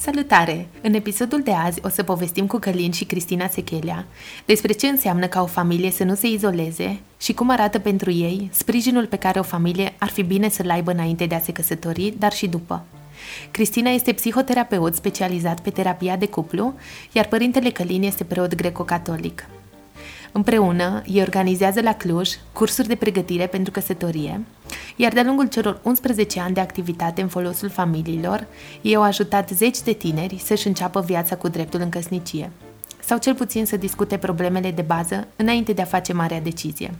Salutare! În episodul de azi o să povestim cu Călin și Cristina Sechelea despre ce înseamnă ca o familie să nu se izoleze și cum arată pentru ei sprijinul pe care o familie ar fi bine să-l aibă înainte de a se căsători, dar și după. Cristina este psihoterapeut specializat pe terapia de cuplu, iar părintele Călin este preot greco-catolic. Împreună, ei organizează la Cluj cursuri de pregătire pentru căsătorie, iar de-a lungul celor 11 ani de activitate în folosul familiilor, ei au ajutat zeci de tineri să-și înceapă viața cu dreptul în căsnicie, sau cel puțin să discute problemele de bază înainte de a face marea decizie.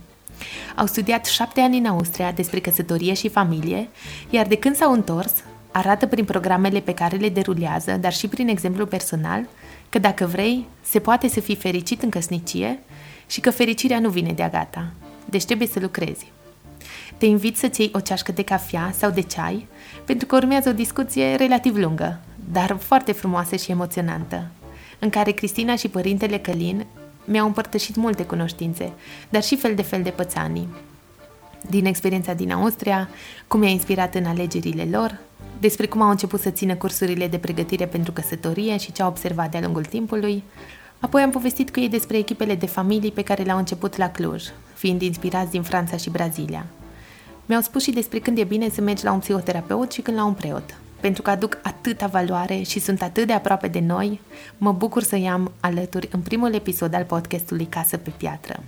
Au studiat șapte ani în Austria despre căsătorie și familie, iar de când s-au întors, arată prin programele pe care le derulează, dar și prin exemplu personal, că dacă vrei, se poate să fii fericit în căsnicie și că fericirea nu vine de-a gata, deci trebuie să lucrezi. Te invit să-ți iei o ceașcă de cafea sau de ceai, pentru că urmează o discuție relativ lungă, dar foarte frumoasă și emoționantă, în care Cristina și părintele Călin mi-au împărtășit multe cunoștințe, dar și fel de fel de pățanii. Din experiența din Austria, cum i-a inspirat în alegerile lor, despre cum au început să țină cursurile de pregătire pentru căsătorie și ce au observat de-a lungul timpului, Apoi am povestit cu ei despre echipele de familii pe care le-au început la Cluj, fiind inspirați din Franța și Brazilia. Mi-au spus și despre când e bine să mergi la un psihoterapeut și când la un preot. Pentru că aduc atâta valoare și sunt atât de aproape de noi, mă bucur să i-am alături în primul episod al podcastului Casă pe Piatră.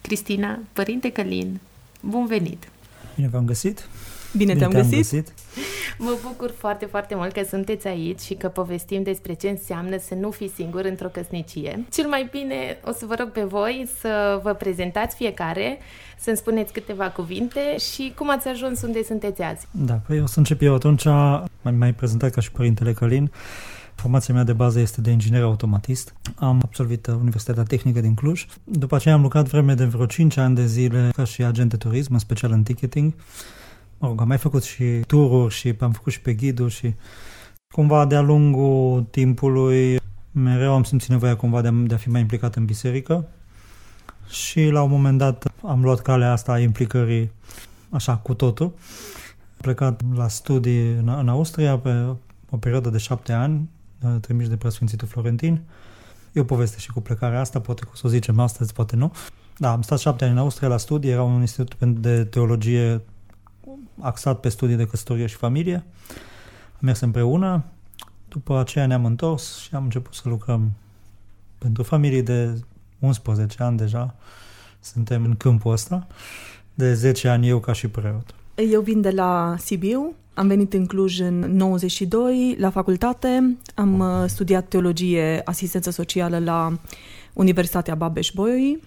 Cristina, Părinte Călin, bun venit! Bine v-am găsit! Bine, Bine te-am, te-am găsit. găsit! Mă bucur foarte, foarte mult că sunteți aici și că povestim despre ce înseamnă să nu fii singur într-o căsnicie. Cel mai bine o să vă rog pe voi să vă prezentați fiecare, să-mi spuneți câteva cuvinte și cum ați ajuns unde sunteți azi. Da, păi o să încep eu atunci. Mai, mai prezentat ca și părintele Călin. Formația mea de bază este de inginer automatist. Am absolvit Universitatea Tehnică din Cluj. După aceea am lucrat vreme de vreo 5 ani de zile ca și agent de turism, în special în ticketing mă rog, am mai făcut și tururi și am făcut și pe ghiduri și cumva de-a lungul timpului mereu am simțit nevoia cumva de a, de a fi mai implicat în biserică și la un moment dat am luat calea asta a implicării așa cu totul. Am plecat la studii în, în Austria pe o perioadă de șapte ani, trimis de preasfințitul Florentin. E o poveste și cu plecarea asta, poate că o să o zicem astăzi, poate nu. Da, am stat șapte ani în Austria la studii, era un institut de teologie axat pe studii de căsătorie și familie. Am mers împreună, după aceea ne-am întors și am început să lucrăm pentru familii de 11 ani deja. Suntem în câmpul ăsta. De 10 ani eu ca și preot. Eu vin de la Sibiu, am venit în Cluj în 92 la facultate, am uh, studiat teologie, asistență socială la Universitatea Babeș-Bolyai,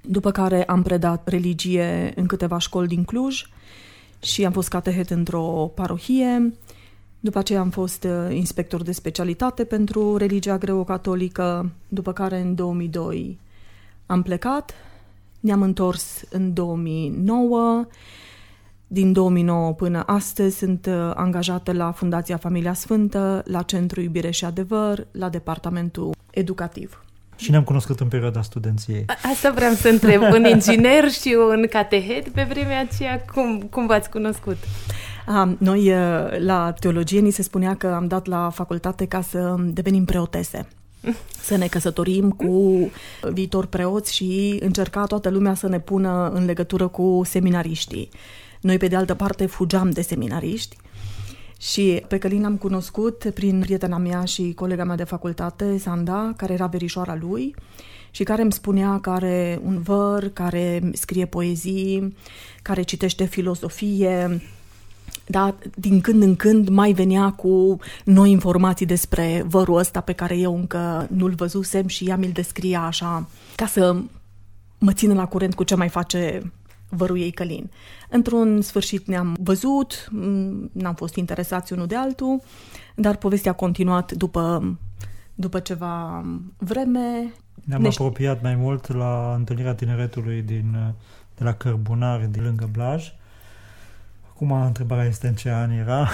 după care am predat religie în câteva școli din Cluj și am fost catehet într-o parohie. După aceea am fost uh, inspector de specialitate pentru religia greco-catolică, după care în 2002 am plecat. Ne-am întors în 2009. Din 2009 până astăzi sunt uh, angajată la Fundația Familia Sfântă, la Centrul Iubire și Adevăr, la Departamentul Educativ. Și ne-am cunoscut în perioada studenției. Asta vreau să întreb. Un inginer și un catehet pe vremea aceea, cum, cum v-ați cunoscut? A, noi, la teologie, ni se spunea că am dat la facultate ca să devenim preotese să ne căsătorim cu viitor preoți și încerca toată lumea să ne pună în legătură cu seminariștii. Noi, pe de altă parte, fugeam de seminariști și pe Călin am cunoscut prin prietena mea și colega mea de facultate, Sanda, care era verișoara lui și care îmi spunea că are un văr, care scrie poezii, care citește filozofie, da, din când în când mai venea cu noi informații despre vărul ăsta pe care eu încă nu-l văzusem și ea mi-l descria așa, ca să mă țină la curent cu ce mai face vărul ei Călin. Într-un sfârșit ne-am văzut, n-am fost interesați unul de altul, dar povestea a continuat după După ceva vreme... Ne-am ne apropiat mai mult la întâlnirea tineretului din, de la Cărbunari, din lângă Blaj. Acum întrebarea este în ce an era.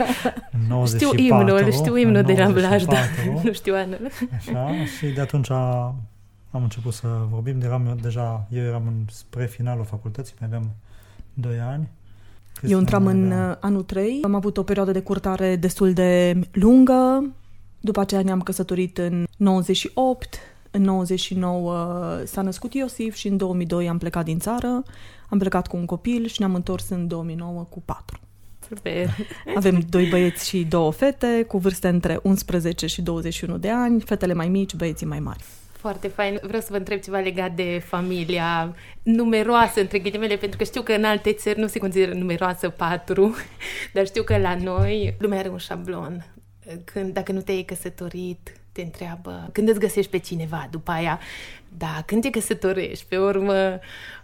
94, știu imnul, știu imnul de la Blaj, dar nu știu anul. Așa, și de atunci am început să vorbim. Eram, deja, eu eram spre finalul facultății, mai aveam 2 ani. Eu intram în anul 3, am avut o perioadă de curtare destul de lungă, după aceea ne-am căsătorit în 98, în 99 s-a născut Iosif și în 2002 am plecat din țară, am plecat cu un copil și ne-am întors în 2009 cu patru. Super. Avem doi băieți și două fete cu vârste între 11 și 21 de ani, fetele mai mici, băieții mai mari. Foarte fain. Vreau să vă întreb ceva legat de familia numeroasă, între ghilimele, pentru că știu că în alte țări nu se consideră numeroasă patru, dar știu că la noi lumea are un șablon. Când, dacă nu te-ai căsătorit, te întreabă când îți găsești pe cineva, după aia, da, când te căsătorești, pe urmă, Uh,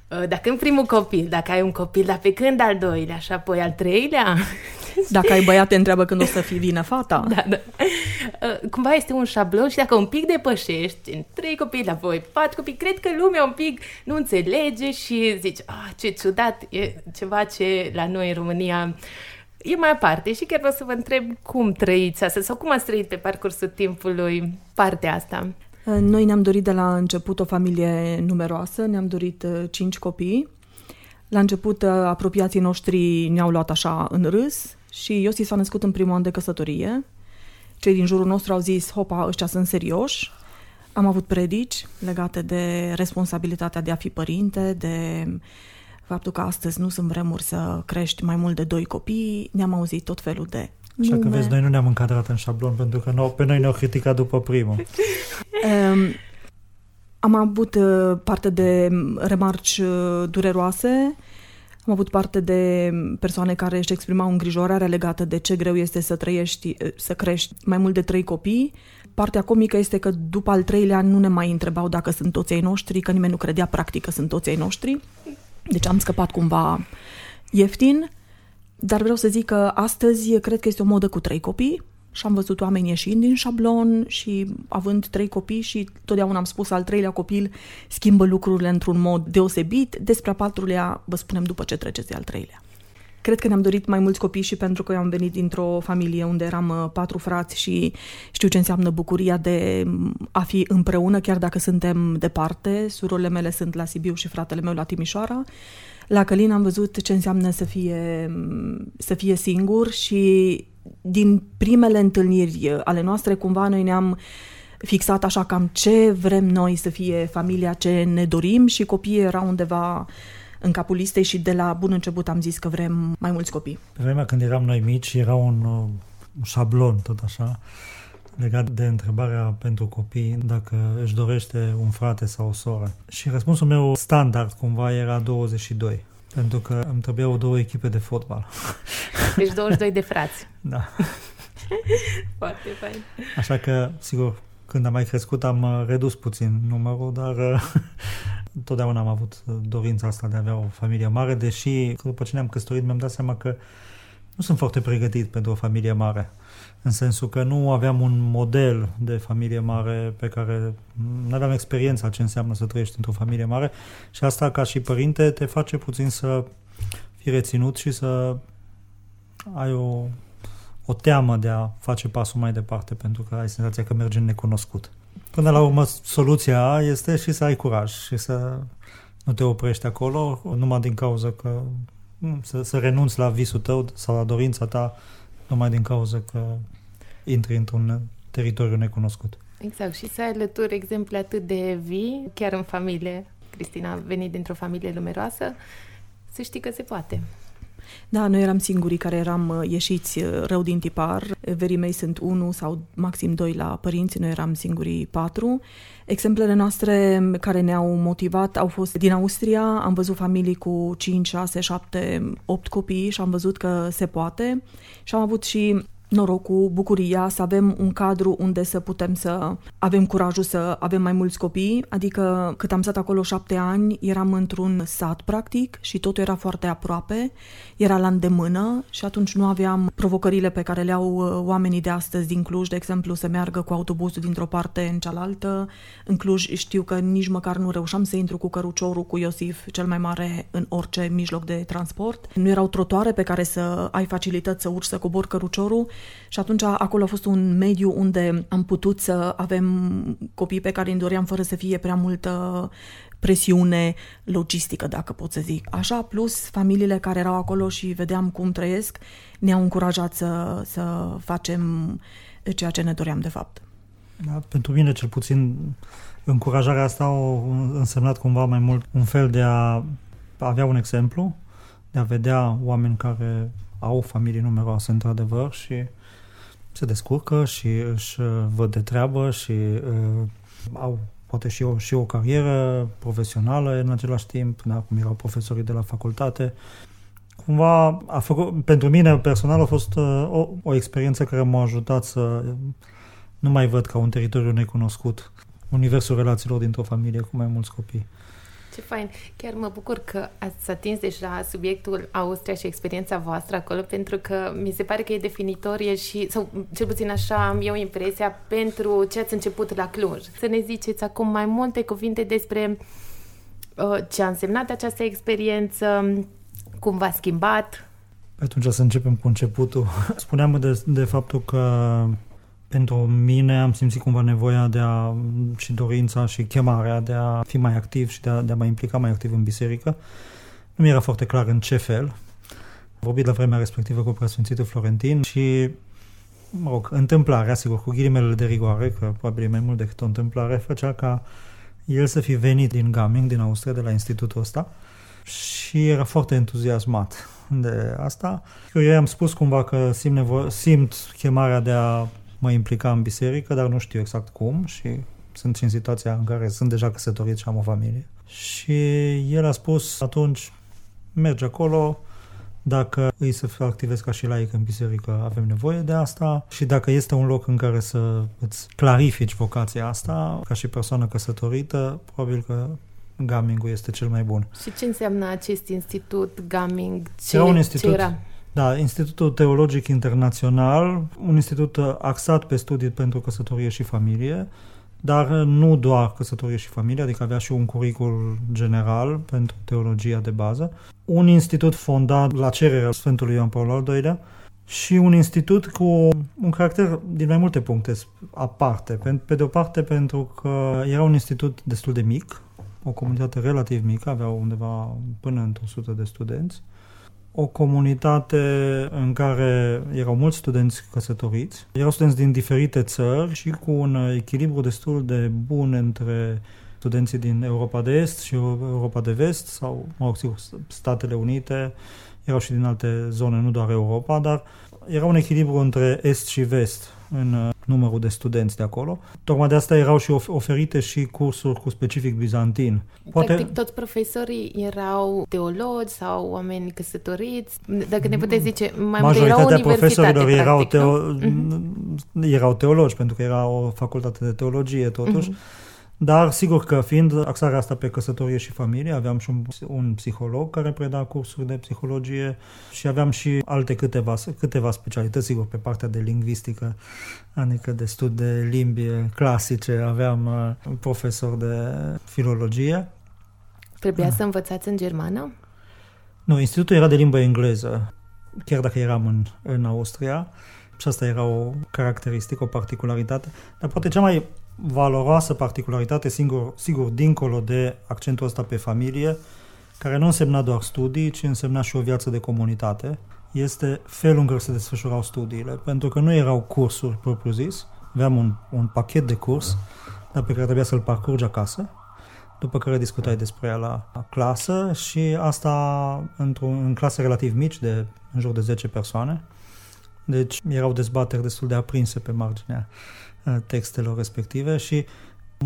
dacă în primul copil, dacă ai un copil, dar pe când al doilea și apoi al treilea? Dacă ai băiat, te întreabă când o să fii vină fata. Da, da. Uh, cumva este un șablon și dacă un pic depășești, în trei copii, apoi patru copii, cred că lumea un pic nu înțelege și zici, ah, ce ciudat, e ceva ce la noi în România e mai aparte și chiar vreau să vă întreb cum trăiți asta sau cum ați trăit pe parcursul timpului partea asta. Noi ne-am dorit de la început o familie numeroasă, ne-am dorit uh, cinci copii. La început, uh, apropiații noștri ne-au luat așa în râs și Iosi s-a născut în primul an de căsătorie. Cei din jurul nostru au zis, hopa, ăștia sunt serioși. Am avut predici legate de responsabilitatea de a fi părinte, de faptul că astăzi nu sunt vremuri să crești mai mult de doi copii. Ne-am auzit tot felul de Așa nume. că vezi, noi nu ne-am încadrat în șablon pentru că pe noi ne-au criticat după primul. um, am avut uh, parte de remarci uh, dureroase, am avut parte de persoane care își exprimau îngrijorarea legată de ce greu este să trăiești, uh, să crești mai mult de trei copii. Partea comică este că după al treilea nu ne mai întrebau dacă sunt toți ai noștri, că nimeni nu credea practic că sunt toți ai noștri. Deci am scăpat cumva ieftin. Dar vreau să zic că astăzi cred că este o modă cu trei copii și am văzut oameni ieșind din șablon și având trei copii și totdeauna am spus al treilea copil schimbă lucrurile într-un mod deosebit. Despre a patrulea vă spunem după ce treceți de al treilea. Cred că ne-am dorit mai mulți copii și pentru că eu am venit dintr-o familie unde eram uh, patru frați și știu ce înseamnă bucuria de a fi împreună, chiar dacă suntem departe. Surorile mele sunt la Sibiu și fratele meu la Timișoara. La Călin am văzut ce înseamnă să fie, să fie singur și din primele întâlniri ale noastre, cumva noi ne-am fixat așa cam ce vrem noi să fie familia, ce ne dorim și copiii erau undeva în capul listei și de la bun început am zis că vrem mai mulți copii. Pe vremea când eram noi mici era un, un șablon tot așa legat de întrebarea pentru copii dacă își dorește un frate sau o soră. Și răspunsul meu standard cumva era 22 pentru că îmi trebuiau două echipe de fotbal. Deci 22 de frați. Da. Foarte fain. Așa că, sigur, când am mai crescut am uh, redus puțin numărul, dar uh, totdeauna am avut dorința asta de a avea o familie mare, deși după ce ne-am căsătorit mi-am dat seama că nu sunt foarte pregătit pentru o familie mare în sensul că nu aveam un model de familie mare pe care nu aveam experiența ce înseamnă să trăiești într-o familie mare și asta ca și părinte te face puțin să fii reținut și să ai o, o teamă de a face pasul mai departe pentru că ai senzația că mergi în necunoscut. Până la urmă, soluția este și să ai curaj și să nu te oprești acolo numai din cauza că să, să renunți la visul tău sau la dorința ta numai din cauza că intri într-un teritoriu necunoscut. Exact, și să ai alături exemple atât de vii, chiar în familie. Cristina a venit dintr-o familie numeroasă, să știi că se poate. Da, noi eram singurii care eram uh, ieșiți uh, rău din tipar. Verii mei sunt unu sau maxim doi la părinți, noi eram singurii patru. Exemplele noastre care ne-au motivat au fost din Austria, am văzut familii cu 5, 6, 7, 8 copii și am văzut că se poate. Și am avut și norocul, bucuria să avem un cadru unde să putem să avem curajul să avem mai mulți copii, adică cât am stat acolo șapte ani, eram într-un sat practic și totul era foarte aproape, era la îndemână și atunci nu aveam provocările pe care le au uh, oamenii de astăzi din Cluj, de exemplu, să meargă cu autobuzul dintr-o parte în cealaltă. În Cluj știu că nici măcar nu reușeam să intru cu căruciorul cu Iosif, cel mai mare în orice mijloc de transport. Nu erau trotoare pe care să ai facilități să urci să cobor căruciorul și atunci acolo a fost un mediu unde am putut să avem copii pe care îi doream fără să fie prea multă presiune logistică, dacă pot să zic. Așa, plus familiile care erau acolo și vedeam cum trăiesc, ne-au încurajat să, să facem ceea ce ne doream de fapt. Da, pentru mine, cel puțin, încurajarea asta a însemnat cumva mai mult un fel de a avea un exemplu, de a vedea oameni care au familii numeroase, într-adevăr, și se descurcă și își uh, văd de treabă și uh, au poate și o, și o carieră profesională în același timp, da, cum erau profesorii de la facultate. Cumva, a făcut, pentru mine personal a fost uh, o, o experiență care m-a ajutat să nu mai văd ca un teritoriu necunoscut universul relațiilor dintr-o familie cu mai mulți copii. Ce fain! Chiar mă bucur că ați atins deja subiectul Austria și experiența voastră acolo, pentru că mi se pare că e definitorie și, sau cel puțin așa am eu impresia, pentru ce ați început la Cluj. Să ne ziceți acum mai multe cuvinte despre uh, ce a însemnat această experiență, cum v-a schimbat. Atunci să începem cu începutul. Spuneam de, de faptul că pentru mine am simțit cumva nevoia de a, și dorința și chemarea de a fi mai activ și de a, de a mă implica mai activ în biserică. Nu mi era foarte clar în ce fel. Am vorbit la vremea respectivă cu preasfințitul Florentin și, mă rog, întâmplarea, sigur, cu ghilimele de rigoare, că probabil e mai mult decât o întâmplare, făcea ca el să fi venit din Gaming, din Austria, de la institutul ăsta și era foarte entuziasmat de asta. Eu i-am spus cumva că simt, nevo- simt chemarea de a mă implica în biserică, dar nu știu exact cum și sunt și în situația în care sunt deja căsătorit și am o familie. Și el a spus atunci, mergi acolo, dacă îi să activezi ca și laic în biserică, avem nevoie de asta și dacă este un loc în care să îți clarifici vocația asta, ca și persoană căsătorită, probabil că Gaming este cel mai bun. Și ce înseamnă acest institut Gaming? Ce, era un institut, ce era? Da, Institutul Teologic Internațional, un institut axat pe studii pentru căsătorie și familie, dar nu doar căsătorie și familie, adică avea și un curicul general pentru teologia de bază, un institut fondat la cererea Sfântului Ioan Paul al II-lea și un institut cu un caracter din mai multe puncte aparte. Pe, pe de o parte pentru că era un institut destul de mic, o comunitate relativ mică, avea undeva până într 100 de studenți, o comunitate în care erau mulți studenți căsătoriți, erau studenți din diferite țări și cu un echilibru destul de bun între studenții din Europa de Est și Europa de Vest sau, mă rog, sigur, Statele Unite, erau și din alte zone, nu doar Europa, dar era un echilibru între Est și Vest în uh, numărul de studenți de acolo. Tocmai de asta erau și oferite și cursuri cu specific bizantin. Poate... Practic toți profesorii erau teologi sau oameni căsătoriți. Dacă ne puteți zice, mai multe erau profesorilor erau, teo... mm-hmm. erau teologi, pentru că era o facultate de teologie totuși. Mm-hmm. Dar sigur că fiind axarea asta pe căsătorie și familie, aveam și un, un psiholog care preda cursuri de psihologie și aveam și alte câteva, câteva specialități, sigur, pe partea de lingvistică, adică de studii de limbi clasice, aveam uh, un profesor de filologie. Trebuia să învățați în germană? Nu, institutul era de limbă engleză, chiar dacă eram în, în Austria. Și asta era o caracteristică, o particularitate. Dar poate cea mai valoroasă particularitate, singur, sigur, dincolo de accentul ăsta pe familie, care nu însemna doar studii, ci însemna și o viață de comunitate, este felul în care se desfășurau studiile. Pentru că nu erau cursuri propriu-zis, aveam un, un pachet de curs, dar pe care trebuia să-l parcurgi acasă, după care discutai despre ea la, la clasă și asta într-un, în clase relativ mici, de în jur de 10 persoane. Deci erau dezbateri destul de aprinse pe marginea textelor respective și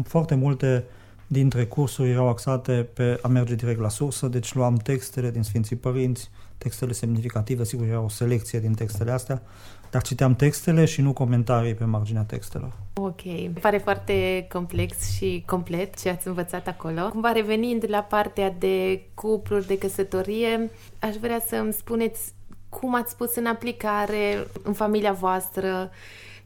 foarte multe dintre cursuri erau axate pe a merge direct la sursă, deci luam textele din Sfinții Părinți, textele semnificative, sigur era o selecție din textele astea, dar citeam textele și nu comentarii pe marginea textelor. Ok, pare foarte complex și complet ce ați învățat acolo. Cumva revenind la partea de cupluri, de căsătorie, aș vrea să îmi spuneți cum ați pus în aplicare în familia voastră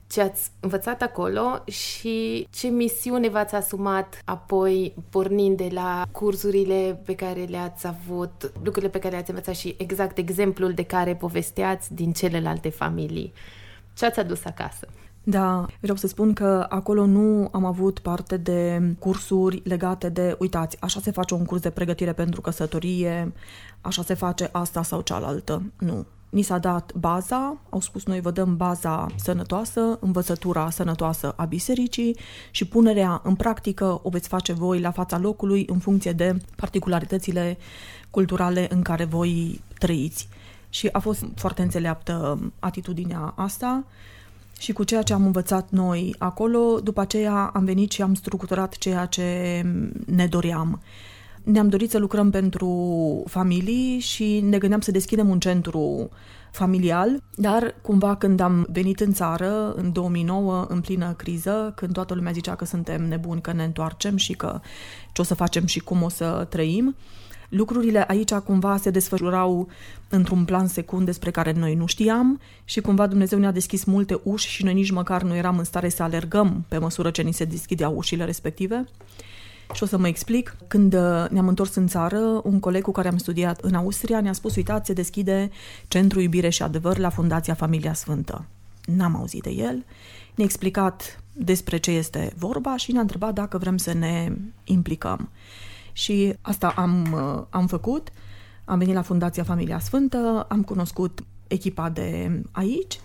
ce ați învățat acolo și ce misiune v-ați asumat apoi pornind de la cursurile pe care le-ați avut, lucrurile pe care le-ați învățat și exact exemplul de care povesteați din celelalte familii. Ce ați adus acasă? Da, vreau să spun că acolo nu am avut parte de cursuri legate de, uitați, așa se face un curs de pregătire pentru căsătorie, așa se face asta sau cealaltă. Nu. Ni s-a dat baza, au spus noi vă dăm baza sănătoasă, învățătura sănătoasă a bisericii și punerea în practică o veți face voi la fața locului în funcție de particularitățile culturale în care voi trăiți. Și a fost foarte înțeleaptă atitudinea asta și cu ceea ce am învățat noi acolo, după aceea am venit și am structurat ceea ce ne doream. Ne-am dorit să lucrăm pentru familii și ne gândeam să deschidem un centru familial, dar cumva când am venit în țară, în 2009, în plină criză, când toată lumea zicea că suntem nebuni, că ne întoarcem și că ce o să facem și cum o să trăim, lucrurile aici cumva se desfășurau într-un plan secund despre care noi nu știam și cumva Dumnezeu ne-a deschis multe uși și noi nici măcar nu eram în stare să alergăm pe măsură ce ni se deschideau ușile respective. Și o să mă explic. Când uh, ne-am întors în țară, un coleg cu care am studiat în Austria ne-a spus, uitați, se deschide Centrul Iubire și Adevăr la Fundația Familia Sfântă. N-am auzit de el. Ne-a explicat despre ce este vorba și ne-a întrebat dacă vrem să ne implicăm. Și asta am, uh, am făcut. Am venit la Fundația Familia Sfântă, am cunoscut echipa de aici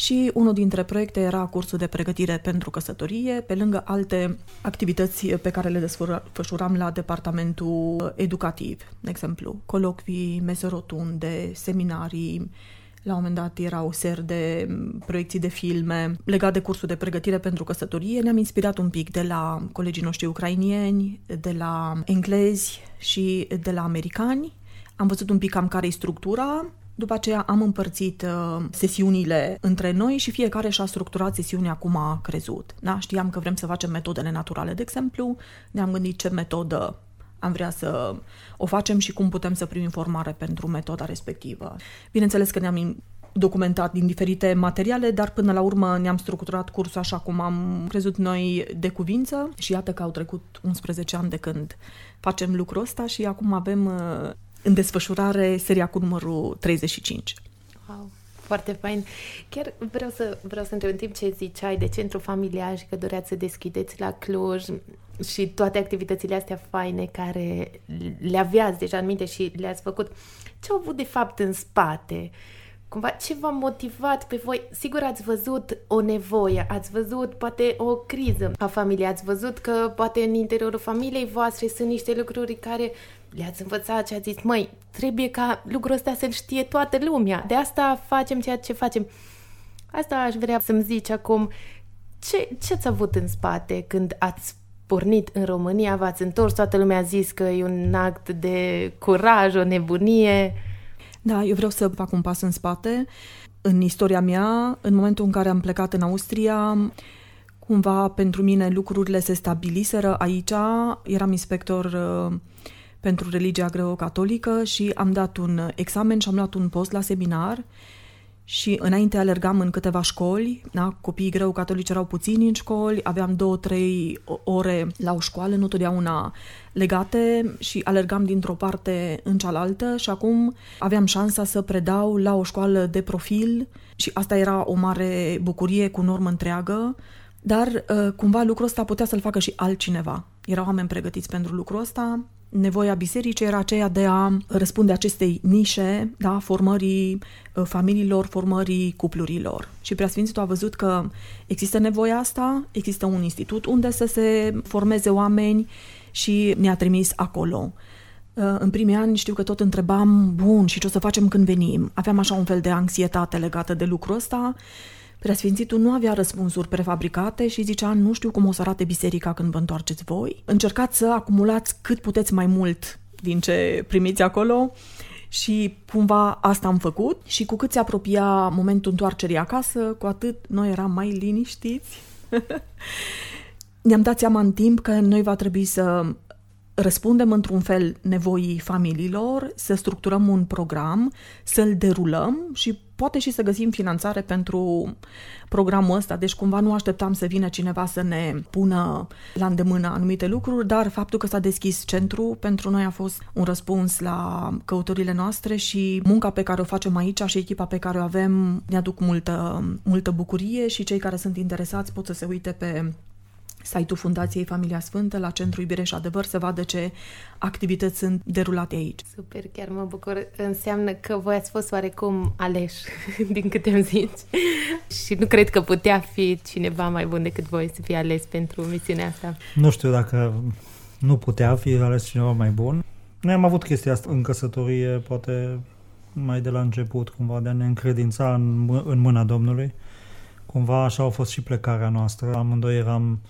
și unul dintre proiecte era cursul de pregătire pentru căsătorie, pe lângă alte activități pe care le desfășuram la departamentul educativ, de exemplu, colocvii, mese rotunde, seminarii, la un moment dat erau seri de proiecții de filme legate de cursul de pregătire pentru căsătorie. Ne-am inspirat un pic de la colegii noștri ucrainieni, de la englezi și de la americani. Am văzut un pic cam care e structura după aceea am împărțit uh, sesiunile între noi și fiecare și-a structurat sesiunea cum a crezut. Da? Știam că vrem să facem metodele naturale, de exemplu, ne-am gândit ce metodă am vrea să o facem și cum putem să primim informare pentru metoda respectivă. Bineînțeles că ne-am documentat din diferite materiale, dar până la urmă ne-am structurat cursul așa cum am crezut noi de cuvință și iată că au trecut 11 ani de când facem lucrul ăsta și acum avem uh, în desfășurare seria cu numărul 35. Wow, foarte fain. Chiar vreau să, vreau să întreb în timp ce ziceai de centru familiar și că doreați să deschideți la Cluj și toate activitățile astea faine care le aveați deja în minte și le-ați făcut. Ce au avut de fapt în spate? Cumva, ce v-a motivat pe voi? Sigur ați văzut o nevoie, ați văzut poate o criză a familiei, ați văzut că poate în interiorul familiei voastre sunt niște lucruri care le-ați învățat și ați zis, măi, trebuie ca lucrul ăsta să-l știe toată lumea. De asta facem ceea ce facem. Asta aș vrea să-mi zici acum. Ce, ce ați avut în spate când ați pornit în România, v-ați întors, toată lumea a zis că e un act de curaj, o nebunie. Da, eu vreau să fac un pas în spate. În istoria mea, în momentul în care am plecat în Austria, cumva pentru mine lucrurile se stabiliseră aici. Eram inspector uh, pentru religia greco-catolică și am dat un examen și am luat un post la seminar și înainte alergam în câteva școli, da? copiii greu-catolici erau puțini în școli, aveam două, trei ore la o școală, nu totdeauna legate și alergam dintr-o parte în cealaltă și acum aveam șansa să predau la o școală de profil și asta era o mare bucurie cu normă întreagă, dar uh, cumva lucrul ăsta putea să-l facă și altcineva. Erau oameni pregătiți pentru lucrul ăsta, nevoia bisericii era aceea de a răspunde acestei nișe, da, formării uh, familiilor, formării cuplurilor. Și Preasfințitul a văzut că există nevoia asta, există un institut unde să se formeze oameni și ne-a trimis acolo. Uh, în primii ani știu că tot întrebam, bun, și ce o să facem când venim? Aveam așa un fel de anxietate legată de lucrul ăsta, Preasfințitul nu avea răspunsuri prefabricate și zicea, nu știu cum o să arate biserica când vă întoarceți voi. Încercați să acumulați cât puteți mai mult din ce primiți acolo și cumva asta am făcut și cu cât se apropia momentul întoarcerii acasă, cu atât noi eram mai liniștiți. Ne-am dat seama în timp că noi va trebui să răspundem într-un fel nevoii familiilor, să structurăm un program, să-l derulăm și poate și să găsim finanțare pentru programul ăsta. Deci cumva nu așteptam să vină cineva să ne pună la îndemână anumite lucruri, dar faptul că s-a deschis centru pentru noi a fost un răspuns la căutările noastre și munca pe care o facem aici și echipa pe care o avem ne aduc multă, multă bucurie și cei care sunt interesați pot să se uite pe site-ul Fundației Familia Sfântă la Centrul Iubire și Adevăr să vadă ce activități sunt derulate aici. Super, chiar mă bucur. Înseamnă că voi ați fost oarecum aleși, din câte îmi zici. și nu cred că putea fi cineva mai bun decât voi să fie ales pentru misiunea asta. Nu știu dacă nu putea fi ales cineva mai bun. Noi am avut chestia asta în căsătorie, poate mai de la început, cumva, de a ne încredința în, în mâna Domnului. Cumva așa a fost și plecarea noastră. Amândoi eram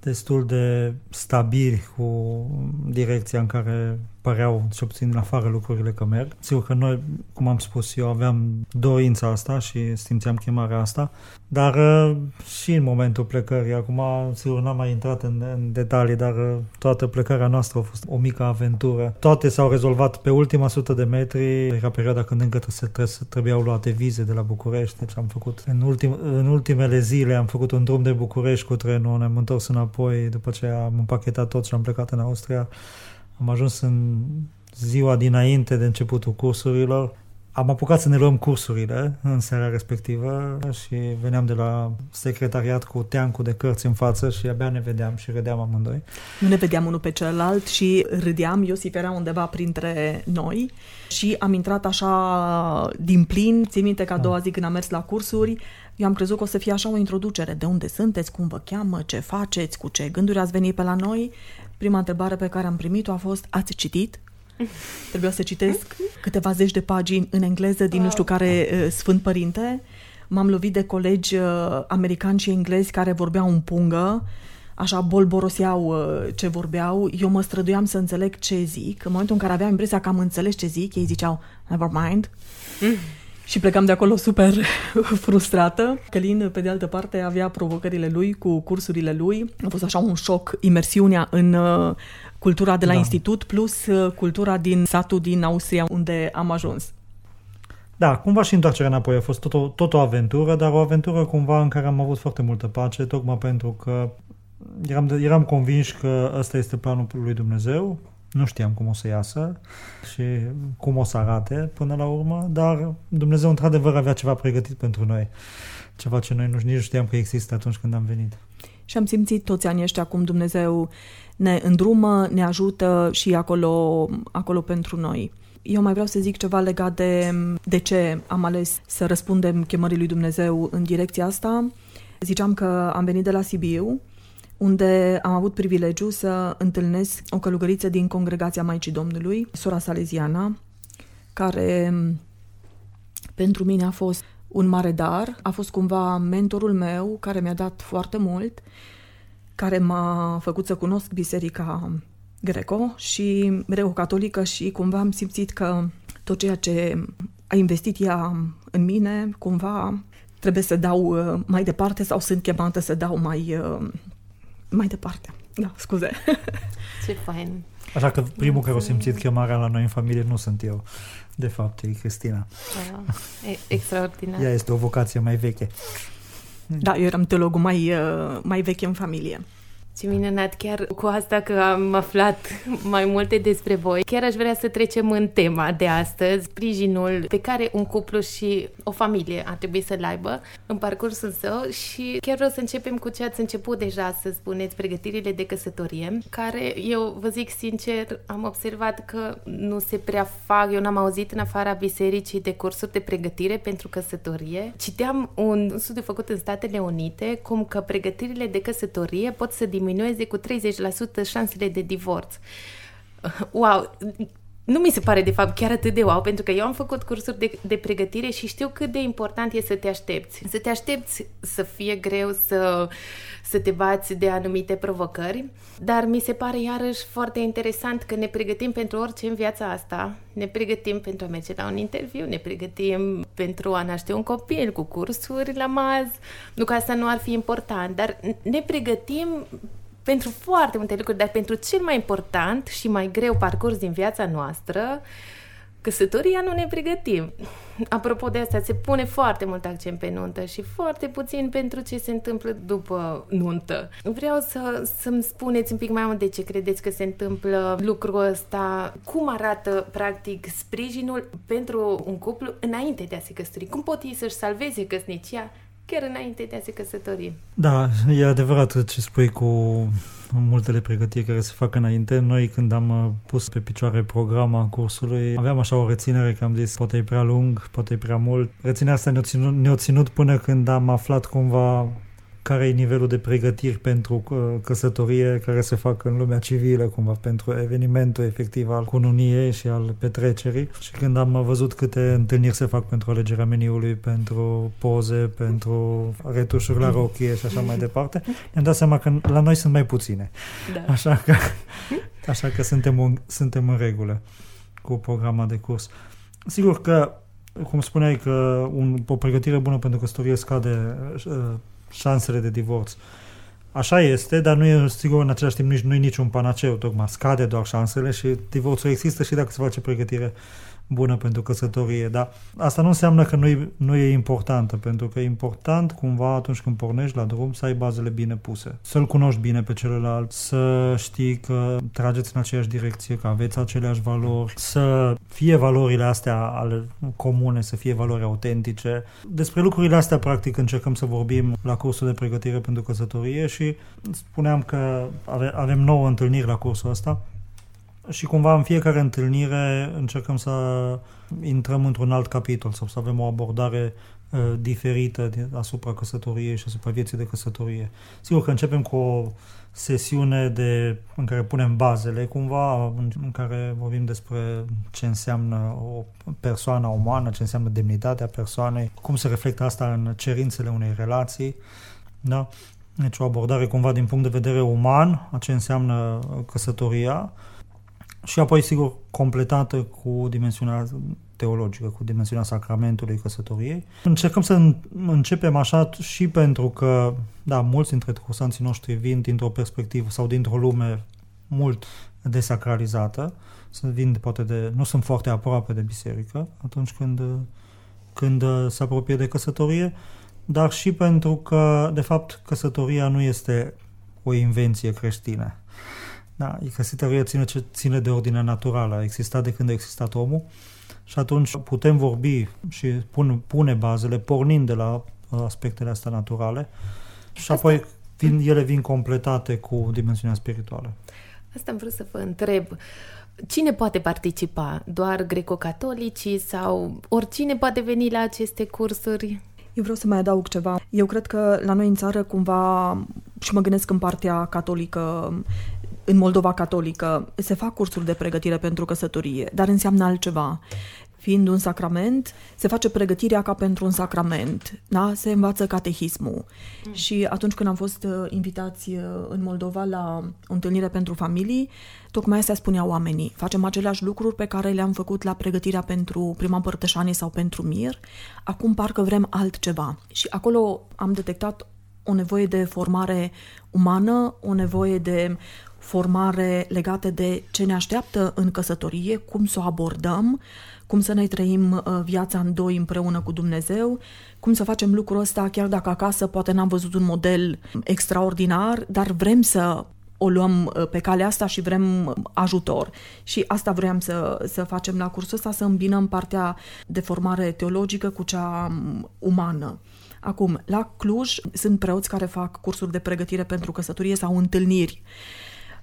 destul de stabili cu direcția în care păreau, ce puțin în afară, lucrurile că merg. Sigur că noi, cum am spus eu, aveam dorința asta și simțeam chemarea asta, dar uh, și în momentul plecării, acum, sigur, n-am mai intrat în, în detalii, dar uh, toată plecarea noastră a fost o mică aventură. Toate s-au rezolvat pe ultima sută de metri, era perioada când încă trebuie, trebuiau luate vize de la București, deci am făcut, în, ultim, în ultimele zile am făcut un drum de București cu trenul, ne-am întors înapoi, după ce am împachetat tot și am plecat în Austria. Am ajuns în ziua dinainte de începutul cursurilor. Am apucat să ne luăm cursurile în seara respectivă și veneam de la secretariat cu teancul de cărți în față și abia ne vedeam și râdeam amândoi. Nu ne vedeam unul pe celălalt și râdeam, Iosif era undeva printre noi și am intrat așa din plin. Țin minte că a doua zi când am mers la cursuri, eu am crezut că o să fie așa o introducere. De unde sunteți, cum vă cheamă, ce faceți, cu ce gânduri ați venit pe la noi Prima întrebare pe care am primit-o a fost, ați citit? Trebuia să citesc câteva zeci de pagini în engleză din nu știu care uh, Sfânt Părinte. M-am lovit de colegi uh, americani și englezi care vorbeau în pungă, așa bolboroseau uh, ce vorbeau. Eu mă străduiam să înțeleg ce zic. În momentul în care aveam impresia că am înțeles ce zic, ei ziceau, never mind. Mm. Și plecam de acolo super frustrată. Călin, pe de altă parte, avea provocările lui cu cursurile lui. A fost așa un șoc, imersiunea în uh, cultura de la da. institut plus uh, cultura din satul din Austria unde am ajuns. Da, cumva și întoarcerea înapoi a fost tot o, tot o aventură, dar o aventură cumva în care am avut foarte multă pace, tocmai pentru că eram, eram convins că ăsta este planul lui Dumnezeu, nu știam cum o să iasă și cum o să arate până la urmă, dar Dumnezeu într-adevăr avea ceva pregătit pentru noi. Ceva ce noi nu, nici nu știam că există atunci când am venit. Și am simțit toți anii ăștia cum Dumnezeu ne îndrumă, ne ajută și acolo, acolo pentru noi. Eu mai vreau să zic ceva legat de de ce am ales să răspundem chemării lui Dumnezeu în direcția asta. Ziceam că am venit de la Sibiu, unde am avut privilegiu să întâlnesc o călugăriță din congregația Maicii Domnului, sora Salesiana, care pentru mine a fost un mare dar, a fost cumva mentorul meu, care mi-a dat foarte mult, care m-a făcut să cunosc biserica greco și greco-catolică și cumva am simțit că tot ceea ce a investit ea în mine, cumva trebuie să dau uh, mai departe sau sunt chemată să dau mai uh, mai departe. Da, scuze. Ce fain. Așa că primul care a simțit chemarea la noi în familie nu sunt eu. De fapt, e Cristina. Ah, e extraordinar. Ea este o vocație mai veche. Da, eu eram teologul mai, uh, mai veche în familie. Ce minunat, chiar cu asta că am aflat mai multe despre voi. Chiar aș vrea să trecem în tema de astăzi, sprijinul pe care un cuplu și o familie ar trebui să-l aibă în parcursul său și chiar vreau să începem cu ce ați început deja să spuneți, pregătirile de căsătorie, care eu vă zic sincer, am observat că nu se prea fac, eu n-am auzit în afara bisericii de cursuri de pregătire pentru căsătorie. Citeam un studiu făcut în Statele Unite cum că pregătirile de căsătorie pot să diminueze cu 30% șansele de divorț. Wow! nu mi se pare de fapt chiar atât de wow, pentru că eu am făcut cursuri de, de pregătire și știu cât de important e să te aștepți. Să te aștepți să fie greu să, să te bați de anumite provocări, dar mi se pare iarăși foarte interesant că ne pregătim pentru orice în viața asta. Ne pregătim pentru a merge la un interviu, ne pregătim pentru a naște un copil cu cursuri la maz. Nu că asta nu ar fi important, dar ne pregătim pentru foarte multe lucruri, dar pentru cel mai important și mai greu parcurs din viața noastră, căsătoria nu ne pregătim. Apropo de asta, se pune foarte mult accent pe nuntă și foarte puțin pentru ce se întâmplă după nuntă. Vreau să, să-mi spuneți un pic mai mult de ce credeți că se întâmplă lucrul ăsta, cum arată practic sprijinul pentru un cuplu înainte de a se căsători, cum pot ei să-și salveze căsnicia chiar înainte de a se căsători. Da, e adevărat ce spui cu multele pregătiri care se fac înainte. Noi când am uh, pus pe picioare programa cursului, aveam așa o reținere că am zis poate e prea lung, poate e prea mult. Reținerea asta ne-a ținut, ne ținut până când am aflat cumva care e nivelul de pregătiri pentru uh, căsătorie care se fac în lumea civilă, cumva, pentru evenimentul efectiv al cununiei și al petrecerii. Și când am văzut câte întâlniri se fac pentru alegerea meniului, pentru poze, pentru retușuri la rochie și așa mai departe, ne-am dat seama că la noi sunt mai puține. Da. Așa că, așa că suntem, suntem în regulă cu programa de curs. Sigur că cum spuneai că un, o pregătire bună pentru căsătorie scade uh, șansele de divorț. Așa este, dar nu e sigur în același timp nici, nu e niciun panaceu, tocmai scade doar șansele și divorțul există și dacă se face pregătire bună pentru căsătorie, dar asta nu înseamnă că nu e, nu e importantă, pentru că e important cumva atunci când pornești la drum să ai bazele bine puse, să-l cunoști bine pe celălalt, să știi că trageți în aceeași direcție, că aveți aceleași valori, să fie valorile astea ale comune, să fie valori autentice. Despre lucrurile astea, practic, încercăm să vorbim la cursul de pregătire pentru căsătorie și spuneam că ave, avem nouă întâlniri la cursul ăsta și cumva în fiecare întâlnire încercăm să intrăm într-un alt capitol sau să avem o abordare uh, diferită asupra căsătoriei și asupra vieții de căsătorie. Sigur că începem cu o sesiune de, în care punem bazele cumva, în, în care vorbim despre ce înseamnă o persoană umană, ce înseamnă demnitatea persoanei, cum se reflectă asta în cerințele unei relații, da? Deci o abordare cumva din punct de vedere uman, a ce înseamnă căsătoria, și apoi, sigur, completată cu dimensiunea teologică, cu dimensiunea sacramentului căsătoriei. Încercăm să începem așa și pentru că, da, mulți dintre cursanții noștri vin dintr-o perspectivă sau dintr-o lume mult desacralizată, să vin poate de, nu sunt foarte aproape de biserică atunci când, când se apropie de căsătorie, dar și pentru că, de fapt, căsătoria nu este o invenție creștină. Da, căsătoria ține, ce ține de ordinea naturală, a existat de când a existat omul și atunci putem vorbi și pun, pune bazele pornind de la aspectele astea naturale și apoi vin, ele vin completate cu dimensiunea spirituală. Asta am vrut să vă întreb. Cine poate participa? Doar greco-catolicii sau oricine poate veni la aceste cursuri? Eu vreau să mai adaug ceva. Eu cred că la noi în țară cumva, și mă gândesc în partea catolică, în Moldova catolică se fac cursuri de pregătire pentru căsătorie, dar înseamnă altceva. Fiind un sacrament, se face pregătirea ca pentru un sacrament, da? se învață catehismul. Mm. Și atunci când am fost uh, invitați uh, în Moldova la o întâlnire pentru familii, tocmai astea spuneau oamenii. Facem aceleași lucruri pe care le-am făcut la pregătirea pentru prima părtășanie sau pentru mir, acum parcă vrem altceva. Și acolo am detectat o nevoie de formare umană, o nevoie de formare legate de ce ne așteaptă în căsătorie, cum să o abordăm, cum să ne trăim uh, viața în doi împreună cu Dumnezeu, cum să facem lucrul ăsta chiar dacă acasă poate n-am văzut un model extraordinar, dar vrem să o luăm uh, pe calea asta și vrem ajutor. Și asta vreau să, să facem la cursul ăsta, să îmbinăm partea de formare teologică cu cea um, umană. Acum, la Cluj sunt preoți care fac cursuri de pregătire pentru căsătorie sau întâlniri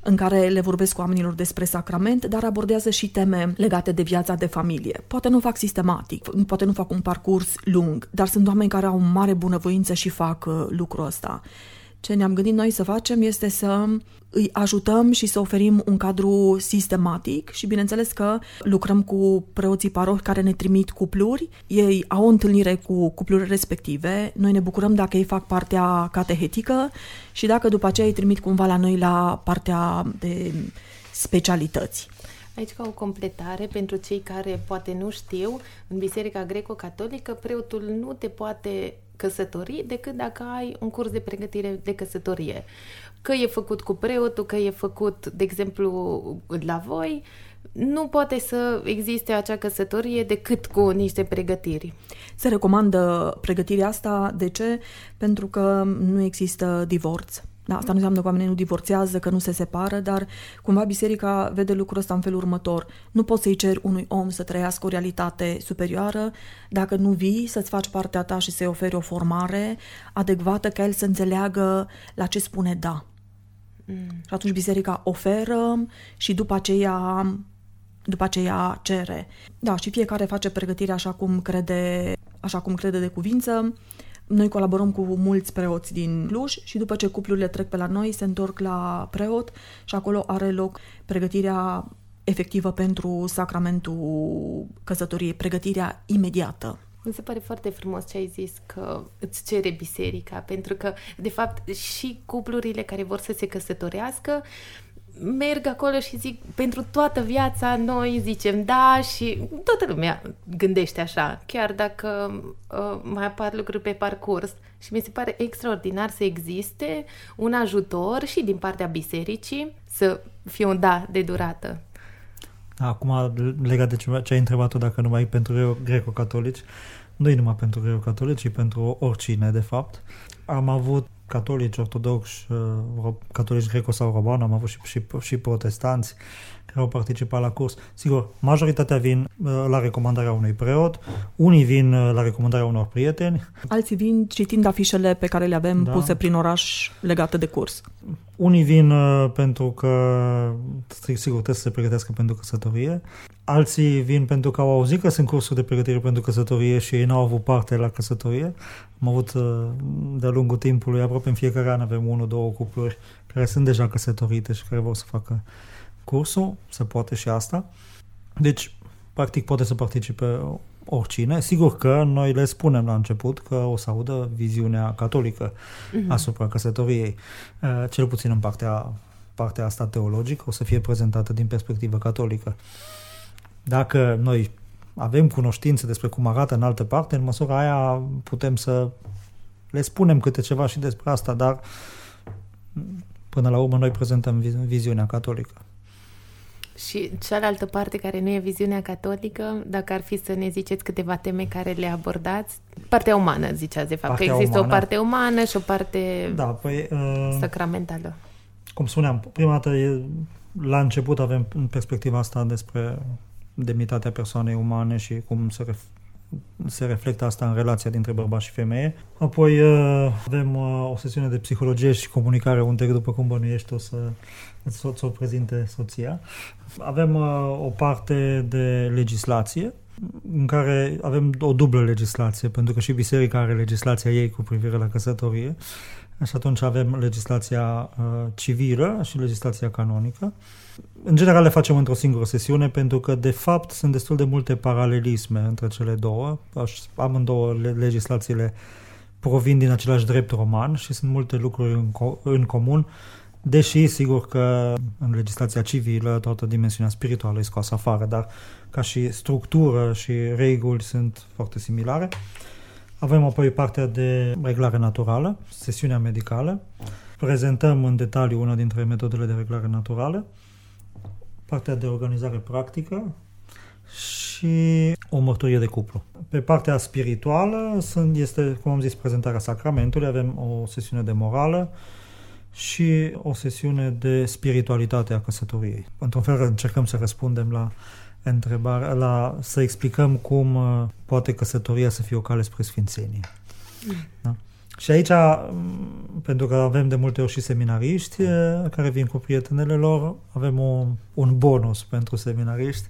în care le vorbesc cu oamenilor despre sacrament, dar abordează și teme legate de viața de familie. Poate nu fac sistematic, poate nu fac un parcurs lung, dar sunt oameni care au o mare bunăvoință și fac uh, lucrul ăsta. Ce ne-am gândit noi să facem este să îi ajutăm și să oferim un cadru sistematic și bineînțeles că lucrăm cu preoții parohi care ne trimit cupluri, ei au o întâlnire cu cuplurile respective, noi ne bucurăm dacă ei fac partea catehetică și dacă după aceea îi trimit cumva la noi la partea de specialități. Aici ca o completare pentru cei care poate nu știu, în Biserica Greco-Catolică preotul nu te poate căsători decât dacă ai un curs de pregătire de căsătorie. Că e făcut cu preotul, că e făcut, de exemplu, la voi, nu poate să existe acea căsătorie decât cu niște pregătiri. Se recomandă pregătirea asta. De ce? Pentru că nu există divorț. Da, asta nu înseamnă că oamenii nu divorțează, că nu se separă, dar cumva biserica vede lucrul ăsta în felul următor. Nu poți să-i ceri unui om să trăiască o realitate superioară dacă nu vii să-ți faci partea ta și să-i oferi o formare adecvată ca el să înțeleagă la ce spune da. Mm. Și atunci biserica oferă și după aceea după aceea cere. Da, și fiecare face pregătirea așa cum crede, așa cum crede de cuvință. Noi colaborăm cu mulți preoți din Cluj și după ce cuplurile trec pe la noi, se întorc la preot și acolo are loc pregătirea efectivă pentru sacramentul căsătoriei, pregătirea imediată. Mi se pare foarte frumos ce ai zis că îți cere biserica, pentru că, de fapt, și cuplurile care vor să se căsătorească merg acolo și zic, pentru toată viața noi zicem da și toată lumea gândește așa, chiar dacă uh, mai apar lucruri pe parcurs. Și mi se pare extraordinar să existe un ajutor și din partea bisericii să fie un da de durată. Acum, legat de ce ai întrebat tu, dacă numai pentru greco-catolici, nu e numai pentru greco-catolici, ci pentru oricine, de fapt. Am avut catolici, ortodoxi, uh, catolici greco sau roman, am avut și, și, și protestanți care au participat la curs. Sigur, majoritatea vin uh, la recomandarea unui preot, unii vin uh, la recomandarea unor prieteni. Alții vin citind afișele pe care le avem da. puse prin oraș legate de curs. Unii vin uh, pentru că, sigur, trebuie să se pregătească pentru căsătorie. Alții vin pentru că au auzit că sunt cursuri de pregătire pentru căsătorie și ei n-au avut parte la căsătorie. Am avut de-a lungul timpului, aproape în fiecare an avem unul, două cupluri care sunt deja căsătorite și care vor să facă cursul, se poate și asta. Deci, practic, poate să participe oricine. Sigur că noi le spunem la început că o să audă viziunea catolică uh-huh. asupra căsătoriei. Uh, cel puțin în partea, partea asta teologică o să fie prezentată din perspectivă catolică. Dacă noi avem cunoștințe despre cum arată în altă parte, în măsura aia putem să le spunem câte ceva și despre asta, dar până la urmă noi prezentăm viziunea catolică. Și cealaltă parte care nu e viziunea catolică, dacă ar fi să ne ziceți câteva teme care le abordați, partea umană, ziceați de fapt, partea că există umană. o parte umană și o parte da, păi, uh, sacramentală. Cum spuneam, prima dată, e, la început avem în perspectiva asta despre demnitatea persoanei umane și cum se, ref- se reflectă asta în relația dintre bărbat și femeie. Apoi uh, avem uh, o sesiune de psihologie și comunicare unde, după cum bănuiești, o să să o prezinte soția. Avem uh, o parte de legislație în care avem o dublă legislație, pentru că și biserica are legislația ei cu privire la căsătorie. Și atunci avem legislația uh, civilă și legislația canonică. În general le facem într-o singură sesiune pentru că, de fapt, sunt destul de multe paralelisme între cele două. Amândouă legislațiile provin din același drept roman și sunt multe lucruri în, co- în comun Deși, sigur că în legislația civilă toată dimensiunea spirituală e scoasă afară, dar ca și structură și reguli sunt foarte similare. Avem apoi partea de reglare naturală, sesiunea medicală. Prezentăm în detaliu una dintre metodele de reglare naturală, partea de organizare practică și o mărturie de cuplu. Pe partea spirituală sunt, este, cum am zis, prezentarea sacramentului, avem o sesiune de morală, și o sesiune de spiritualitate a căsătoriei. Într-un fel încercăm să răspundem la întrebare, la, să explicăm cum uh, poate căsătoria să fie o cale spre sfințenie. Da? Și aici, mm, pentru că avem de multe ori și seminariști uh, care vin cu prietenele lor, avem o, un bonus pentru seminariști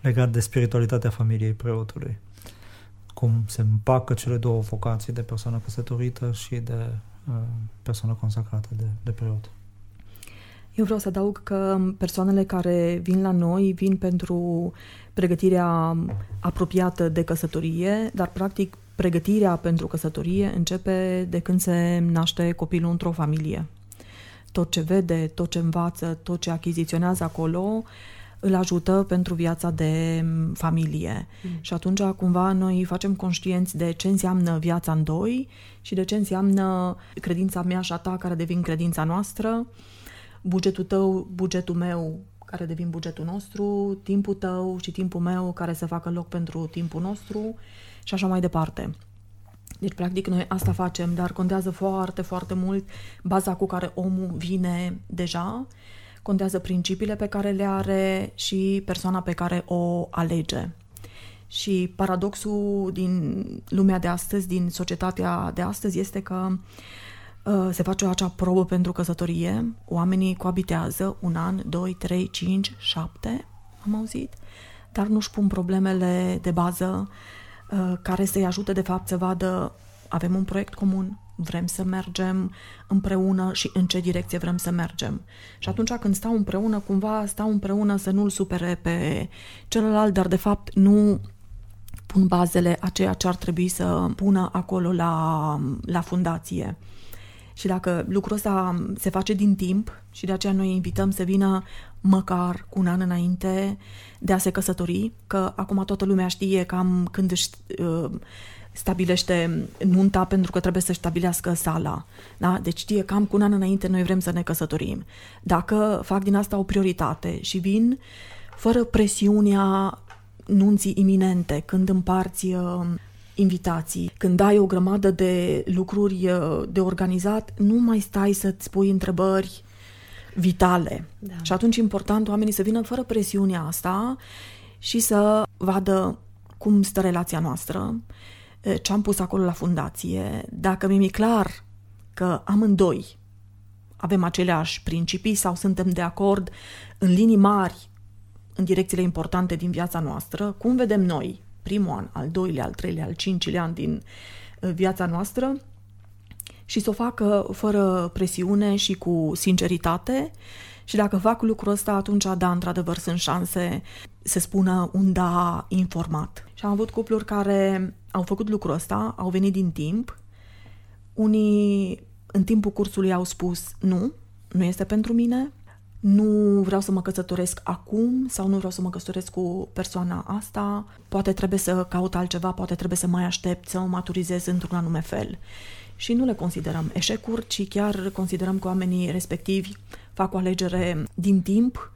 legat de spiritualitatea familiei preotului. Cum se împacă cele două vocații de persoană căsătorită și de persoană consacrată de, de preot. Eu vreau să adaug că persoanele care vin la noi vin pentru pregătirea apropiată de căsătorie, dar practic pregătirea pentru căsătorie începe de când se naște copilul într-o familie. Tot ce vede, tot ce învață, tot ce achiziționează acolo îl ajută pentru viața de familie. Mm. Și atunci cumva noi facem conștienți de ce înseamnă viața în doi și de ce înseamnă credința mea și a ta care devin credința noastră, bugetul tău, bugetul meu care devin bugetul nostru, timpul tău și timpul meu care să facă loc pentru timpul nostru și așa mai departe. Deci, practic, noi asta facem, dar contează foarte, foarte mult baza cu care omul vine deja, contează principiile pe care le are și persoana pe care o alege. Și paradoxul din lumea de astăzi, din societatea de astăzi, este că uh, se face acea probă pentru căsătorie, oamenii coabitează un an, doi, trei, cinci, șapte, am auzit, dar nu-și pun problemele de bază Uh, care să-i ajute de fapt să vadă avem un proiect comun, vrem să mergem împreună și în ce direcție vrem să mergem. Și atunci când stau împreună, cumva stau împreună să nu-l supere pe celălalt, dar de fapt nu pun bazele a ceea ce ar trebui să pună acolo la, la fundație. Și dacă lucrul ăsta se face din timp și de aceea noi invităm să vină măcar cu un an înainte de a se căsători, că acum toată lumea știe cam când își uh, stabilește nunta pentru că trebuie să stabilească sala. Da? Deci știe cam cu un an înainte noi vrem să ne căsătorim. Dacă fac din asta o prioritate și vin fără presiunea nunții iminente, când împarți uh, invitații, când ai o grămadă de lucruri uh, de organizat, nu mai stai să-ți pui întrebări vitale. Da. Și atunci e important oamenii să vină fără presiunea asta și să vadă cum stă relația noastră, ce am pus acolo la fundație, dacă mi-e clar că amândoi avem aceleași principii sau suntem de acord în linii mari în direcțiile importante din viața noastră, cum vedem noi primul an, al doilea, al treilea, al cincilea an din viața noastră, și să o facă fără presiune și cu sinceritate. Și dacă fac lucrul ăsta, atunci, da, într-adevăr, sunt șanse să spună un da informat. Și am avut cupluri care au făcut lucrul ăsta, au venit din timp. Unii în timpul cursului au spus nu, nu este pentru mine, nu vreau să mă căsătoresc acum sau nu vreau să mă căsătoresc cu persoana asta, poate trebuie să caut altceva, poate trebuie să mai aștept să mă maturizez într-un anume fel și nu le considerăm eșecuri, ci chiar considerăm că oamenii respectivi fac o alegere din timp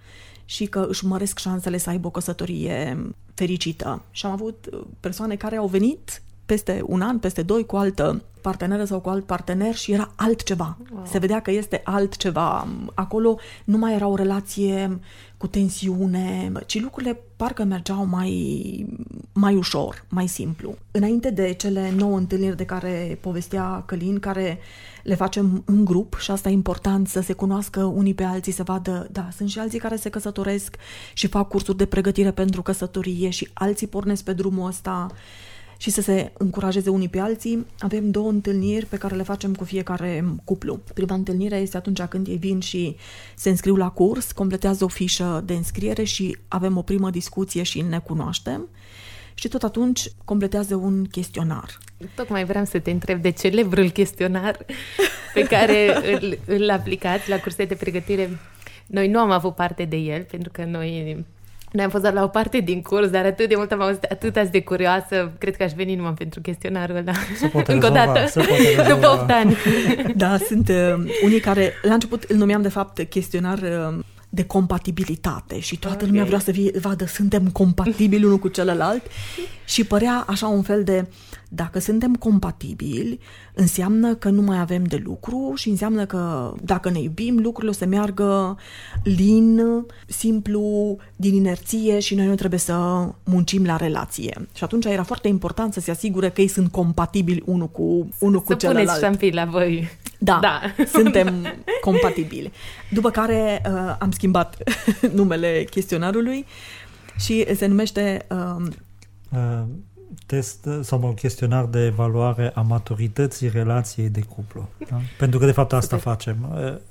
și că își măresc șansele să aibă o căsătorie fericită. Și am avut persoane care au venit peste un an, peste doi, cu altă parteneră sau cu alt partener și era altceva. Wow. Se vedea că este altceva. Acolo nu mai era o relație cu tensiune, ci lucrurile parcă mergeau mai, mai ușor, mai simplu. Înainte de cele nouă întâlniri de care povestea Călin, care le facem în grup și asta e important să se cunoască unii pe alții, să vadă, da, sunt și alții care se căsătoresc și fac cursuri de pregătire pentru căsătorie și alții pornesc pe drumul ăsta și să se încurajeze unii pe alții, avem două întâlniri pe care le facem cu fiecare cuplu. Prima întâlnire este atunci când ei vin și se înscriu la curs, completează o fișă de înscriere și avem o primă discuție și ne cunoaștem. Și tot atunci completează un chestionar. Tocmai vreau să te întreb de celebrul chestionar pe care îl, îl aplicați la curse de pregătire. Noi nu am avut parte de el, pentru că noi noi am fost doar la o parte din curs, dar atât de mult am auzit, atât de curioasă, cred că aș veni numai pentru chestionarul ăla. Se poate Încă o dată, se poate după 8 ani. Da, sunt uh, unii care, la început îl numeam de fapt chestionar uh, de compatibilitate și toată okay. lumea vrea să vie, vadă suntem compatibili unul cu celălalt și părea așa un fel de dacă suntem compatibili, înseamnă că nu mai avem de lucru și înseamnă că dacă ne iubim, lucrurile o să meargă lin, simplu, din inerție și noi nu trebuie să muncim la relație. Și atunci era foarte important să se asigure că ei sunt compatibili unul cu, unul cu celălalt. Să puneți la voi. Da, da, suntem compatibili. După care uh, am schimbat numele chestionarului și se numește... Uh, uh test sau un chestionar de evaluare a maturității relației de cuplu. Da? Pentru că, de fapt, asta Super. facem.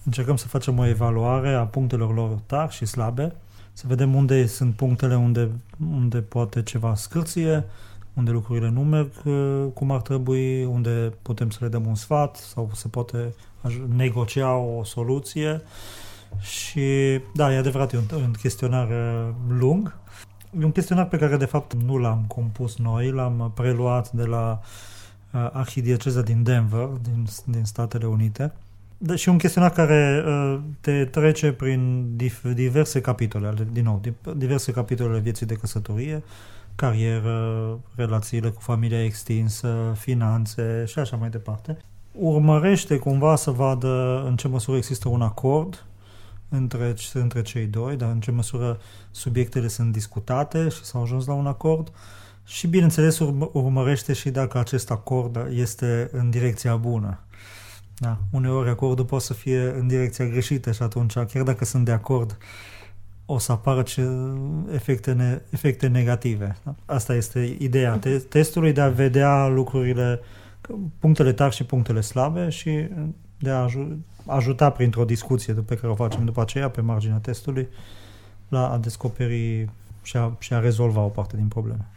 Încercăm să facem o evaluare a punctelor lor tari și slabe, să vedem unde sunt punctele unde, unde poate ceva scârție, unde lucrurile nu merg cum ar trebui, unde putem să le dăm un sfat sau se poate negocia o soluție. Și, da, e adevărat, e un, un chestionar lung, E un chestionar pe care de fapt nu l-am compus noi, l-am preluat de la uh, Arhidieceza din Denver, din, din Statele Unite. Da, și un chestionar care uh, te trece prin dif- diverse capitole, din nou, diverse capitole ale vieții de căsătorie, carieră, relațiile cu familia extinsă, finanțe și așa mai departe. Urmărește cumva să vadă în ce măsură există un acord între, între cei doi, dar în ce măsură subiectele sunt discutate și s-au ajuns la un acord și, bineînțeles, urmă, urmărește și dacă acest acord este în direcția bună. Da. Uneori acordul poate să fie în direcția greșită și atunci, chiar dacă sunt de acord, o să apară ce, efecte, ne, efecte negative. Da? Asta este ideea te- testului de a vedea lucrurile, punctele tari și punctele slabe și de a ajuta printr-o discuție pe care o facem după aceea pe marginea testului la a descoperi și a, și a rezolva o parte din probleme.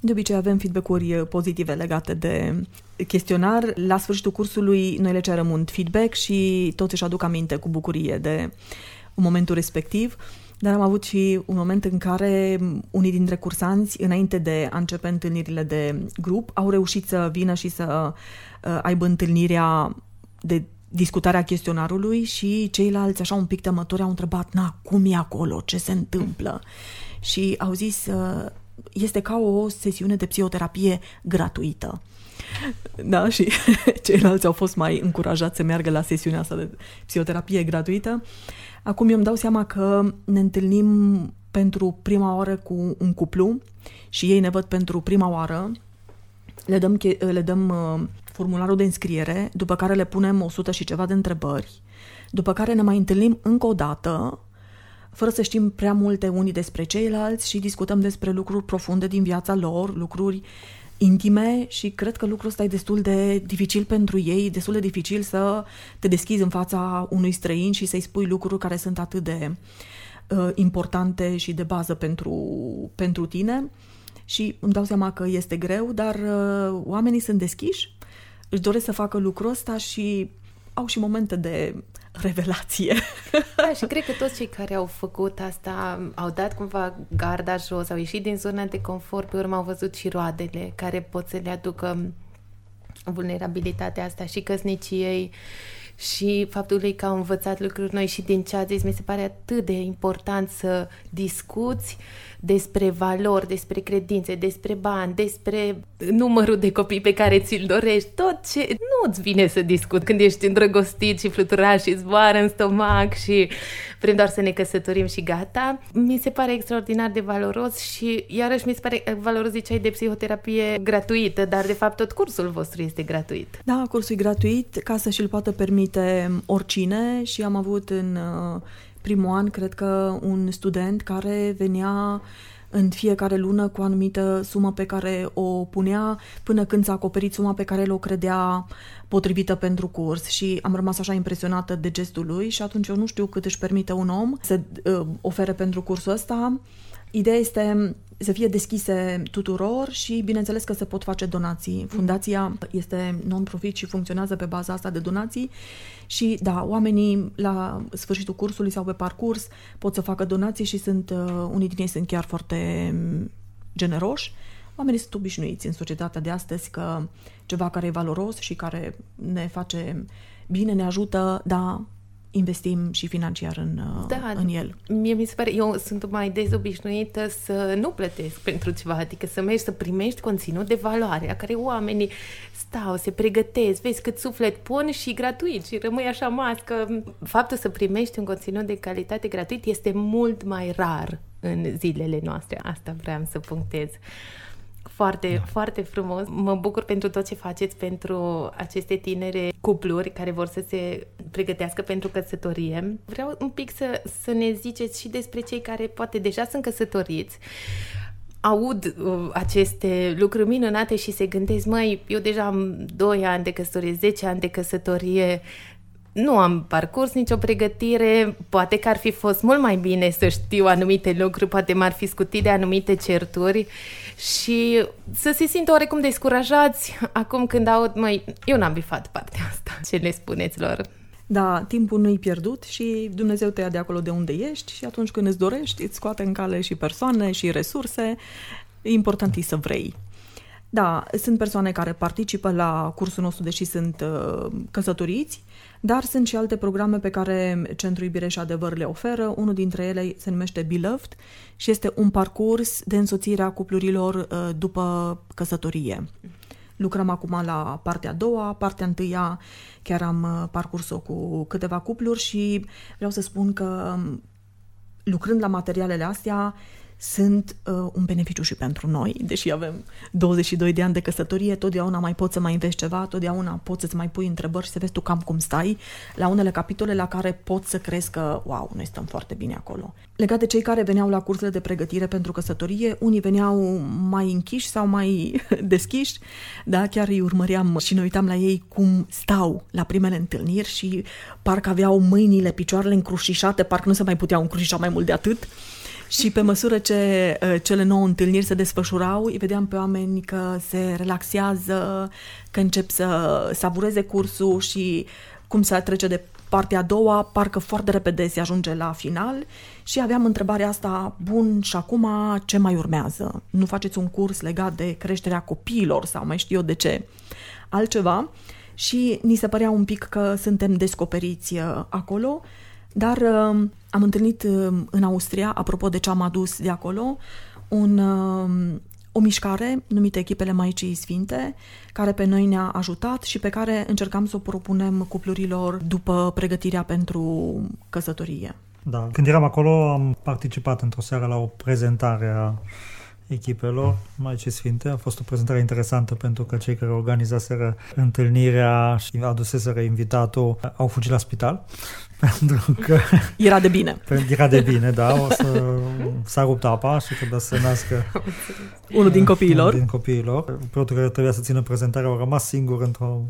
De obicei avem feedback-uri eh, pozitive legate de chestionar. La sfârșitul cursului noi le cerem un feedback și toți își aduc aminte cu bucurie de momentul respectiv. Dar am avut și un moment în care unii dintre cursanți, înainte de a începe întâlnirile de grup, au reușit să vină și să uh, aibă întâlnirea de discutarea chestionarului și ceilalți, așa un pic temători, au întrebat, na, cum e acolo, ce se întâmplă? Și au zis, ă, este ca o sesiune de psihoterapie gratuită. Da, și ceilalți au fost mai încurajați să meargă la sesiunea asta de psihoterapie gratuită. Acum eu îmi dau seama că ne întâlnim pentru prima oară cu un cuplu și ei ne văd pentru prima oară. Le dăm, le dăm ă, formularul de înscriere, după care le punem 100 și ceva de întrebări, după care ne mai întâlnim încă o dată, fără să știm prea multe unii despre ceilalți și discutăm despre lucruri profunde din viața lor, lucruri intime și cred că lucrul ăsta e destul de dificil pentru ei, destul de dificil să te deschizi în fața unui străin și să-i spui lucruri care sunt atât de uh, importante și de bază pentru, pentru tine. Și îmi dau seama că este greu, dar uh, oamenii sunt deschiși își doresc să facă lucrul ăsta și au și momente de revelație. Da, și cred că toți cei care au făcut asta au dat cumva garda jos, au ieșit din zona de confort, pe urmă au văzut și roadele care pot să le aducă vulnerabilitatea asta și căsniciei și faptul că au învățat lucruri noi și din ce a zis, mi se pare atât de important să discuți despre valori, despre credințe, despre bani, despre numărul de copii pe care ți-l dorești, tot ce nu-ți vine să discut când ești îndrăgostit și fluturat și zboară în stomac și vrem doar să ne căsătorim și gata. Mi se pare extraordinar de valoros și iarăși mi se pare valoros ziceai de psihoterapie gratuită, dar de fapt tot cursul vostru este gratuit. Da, cursul e gratuit ca să și-l poată permite oricine și am avut în uh, primul an, cred că un student care venea în fiecare lună cu o anumită sumă pe care o punea până când s-a acoperit suma pe care el o credea potrivită pentru curs și am rămas așa impresionată de gestul lui și atunci eu nu știu cât își permite un om să uh, ofere pentru cursul ăsta. Ideea este să fie deschise tuturor și bineînțeles că se pot face donații. Fundația este non-profit și funcționează pe baza asta de donații și da, oamenii la sfârșitul cursului sau pe parcurs pot să facă donații și sunt, uh, unii din ei sunt chiar foarte mm, generoși. Oamenii sunt obișnuiți în societatea de astăzi că ceva care e valoros și care ne face bine, ne ajută, da, investim și financiar în, uh, da, în el. Mie mi se pare, eu sunt mai dezobișnuită să nu plătesc pentru ceva, adică să mergi să primești conținut de valoare, la care oamenii stau, se pregătesc, vezi cât suflet pun și gratuit și rămâi așa mască. Faptul să primești un conținut de calitate gratuit este mult mai rar în zilele noastre. Asta vreau să punctez. Foarte, da. foarte frumos. Mă bucur pentru tot ce faceți pentru aceste tinere cupluri care vor să se pregătească pentru căsătorie. Vreau un pic să, să ne ziceți și despre cei care poate deja sunt căsătoriți aud uh, aceste lucruri minunate și se gândesc, măi, eu deja am 2 ani de căsătorie, 10 ani de căsătorie, nu am parcurs nicio pregătire, poate că ar fi fost mult mai bine să știu anumite lucruri, poate m-ar fi scutit de anumite certuri și să se simtă oarecum descurajați acum când aud, măi, eu n-am bifat partea asta, ce le spuneți lor? Da, timpul nu-i pierdut și Dumnezeu te ia de acolo de unde ești și atunci când îți dorești, îți scoate în cale și persoane și resurse. Important e să vrei. Da, sunt persoane care participă la cursul nostru, deși sunt uh, căsătoriți, dar sunt și alte programe pe care Centrul Iubire și Adevăr le oferă. Unul dintre ele se numește Beloved și este un parcurs de însoțire a cuplurilor uh, după căsătorie. Lucrăm acum la partea a doua, partea întâia chiar am uh, parcurs-o cu câteva cupluri și vreau să spun că um, lucrând la materialele astea, sunt uh, un beneficiu și pentru noi, deși avem 22 de ani de căsătorie, totdeauna mai poți să mai înveți ceva, totdeauna poți să-ți mai pui întrebări și să vezi tu cam cum stai la unele capitole la care poți să crezi că, wow, noi stăm foarte bine acolo. Legat de cei care veneau la cursurile de pregătire pentru căsătorie, unii veneau mai închiși sau mai deschiși, da, chiar îi urmăream și ne uitam la ei cum stau la primele întâlniri și parcă aveau mâinile, picioarele încrucișate, parcă nu se mai puteau încrucișa mai mult de atât și pe măsură ce uh, cele nouă întâlniri se desfășurau, îi vedeam pe oameni că se relaxează, că încep să savureze cursul și cum se trece de partea a doua, parcă foarte repede se ajunge la final și aveam întrebarea asta, bun, și acum ce mai urmează? Nu faceți un curs legat de creșterea copiilor sau mai știu eu de ce altceva? Și ni se părea un pic că suntem descoperiți uh, acolo dar uh, am întâlnit uh, în Austria, apropo de ce am adus de acolo, un, uh, o mișcare numită Echipele Maicii Sfinte, care pe noi ne-a ajutat și pe care încercam să o propunem cuplurilor după pregătirea pentru căsătorie. Da, când eram acolo am participat într-o seară la o prezentare a echipelor Maicii Sfinte. A fost o prezentare interesantă pentru că cei care organizaseră întâlnirea și aduseseră invitatul au fugit la spital pentru că... Era de bine. Era de bine, da. O să, s-a rupt apa și trebuia să nască... Unul din copiilor. Unul din copiilor. Preotul care trebuia să țină prezentarea au rămas singur într-o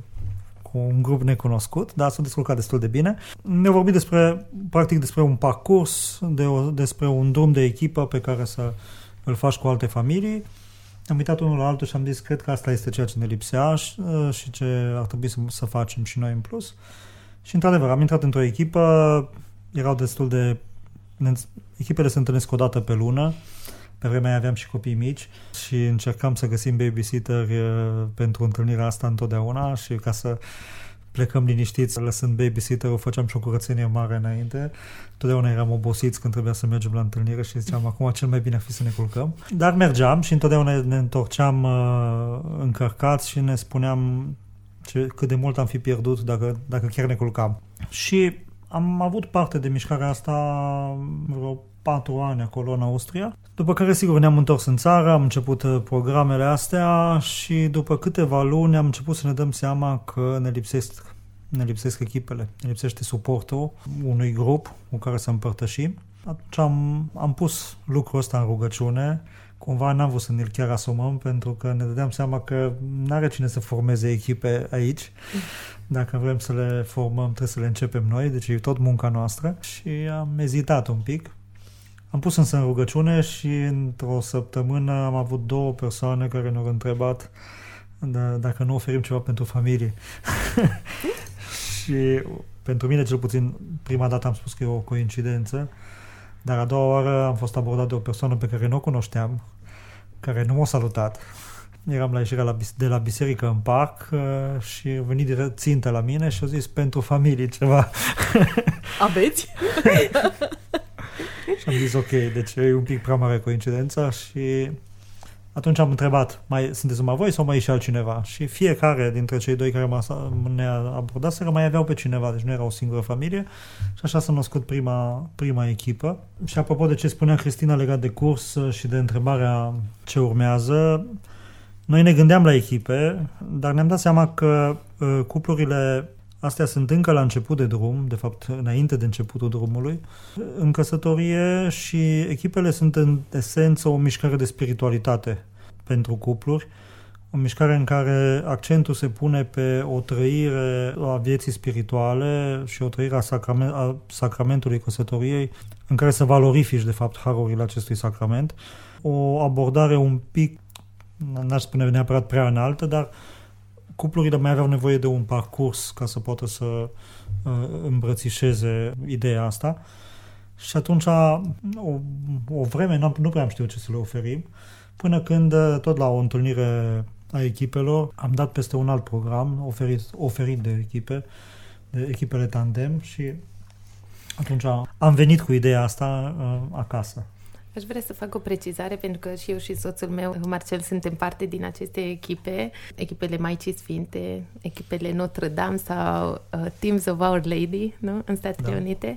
cu un grup necunoscut, dar s-au descurcat destul de bine. Ne-au vorbit despre, practic, despre un parcurs, de o, despre un drum de echipă pe care să îl faci cu alte familii. Am uitat unul la altul și am zis, cred că asta este ceea ce ne lipsea și, și ce ar trebui să, să facem și noi în plus. Și într-adevăr, am intrat într-o echipă, erau destul de... Echipele se întâlnesc o dată pe lună, pe vremea aveam și copii mici și încercam să găsim babysitter pentru întâlnirea asta întotdeauna și ca să plecăm liniștiți, lăsând babysitter-ul, făceam și o curățenie mare înainte. Totdeauna eram obosiți când trebuia să mergem la întâlnire și ziceam, acum cel mai bine ar fi să ne culcăm. Dar mergeam și întotdeauna ne întorceam uh, încărcați și ne spuneam ce, cât de mult am fi pierdut dacă, dacă chiar ne culcam. Și am avut parte de mișcarea asta vreo patru ani acolo în Austria, după care sigur ne-am întors în țară, am început uh, programele astea și după câteva luni am început să ne dăm seama că ne lipsesc, ne lipsesc echipele, ne lipsește suportul unui grup cu care să împărtășim. Atunci am, am pus lucrul ăsta în rugăciune, cumva n-am vrut să ne-l chiar asumăm pentru că ne dădeam seama că nu are cine să formeze echipe aici. Dacă vrem să le formăm, trebuie să le începem noi, deci e tot munca noastră și am ezitat un pic. Am pus însă în rugăciune și într-o săptămână am avut două persoane care ne-au întrebat da, dacă nu oferim ceva pentru familie. și pentru mine, cel puțin, prima dată am spus că e o coincidență, dar a doua oară am fost abordat de o persoană pe care nu o cunoșteam, care nu m-a salutat. Eram la ieșirea de la biserică în parc uh, și a venit direct țintă la mine și a zis pentru familie ceva. Aveți? și am zis ok, deci e un pic prea mare coincidența și atunci am întrebat, mai sunteți numai voi sau mai e și altcineva? Și fiecare dintre cei doi care ne-a abordat să mai aveau pe cineva, deci nu era o singură familie și așa s-a născut prima, prima echipă. Și apropo de ce spunea Cristina legat de curs și de întrebarea ce urmează, noi ne gândeam la echipe, dar ne-am dat seama că uh, cuplurile Astea sunt încă la început de drum, de fapt înainte de începutul drumului, în căsătorie și echipele sunt în esență o mișcare de spiritualitate pentru cupluri, o mișcare în care accentul se pune pe o trăire a vieții spirituale și o trăire a, sacrament, a sacramentului căsătoriei, în care să valorifici, de fapt, harurile acestui sacrament. O abordare un pic, n-aș spune neapărat prea înaltă, dar cuplurile mai aveau nevoie de un parcurs ca să poată să uh, îmbrățișeze ideea asta. Și atunci, o, o vreme, nu prea am știut ce să le oferim, până când, uh, tot la o întâlnire a echipelor, am dat peste un alt program oferit, oferit de echipe, de echipele tandem și atunci am venit cu ideea asta uh, acasă. Aș vrea să fac o precizare, pentru că și eu și soțul meu, Marcel, suntem parte din aceste echipe, echipele Maicii Sfinte, echipele Notre Dame sau uh, Teams of Our Lady, nu? în Statele da. Unite.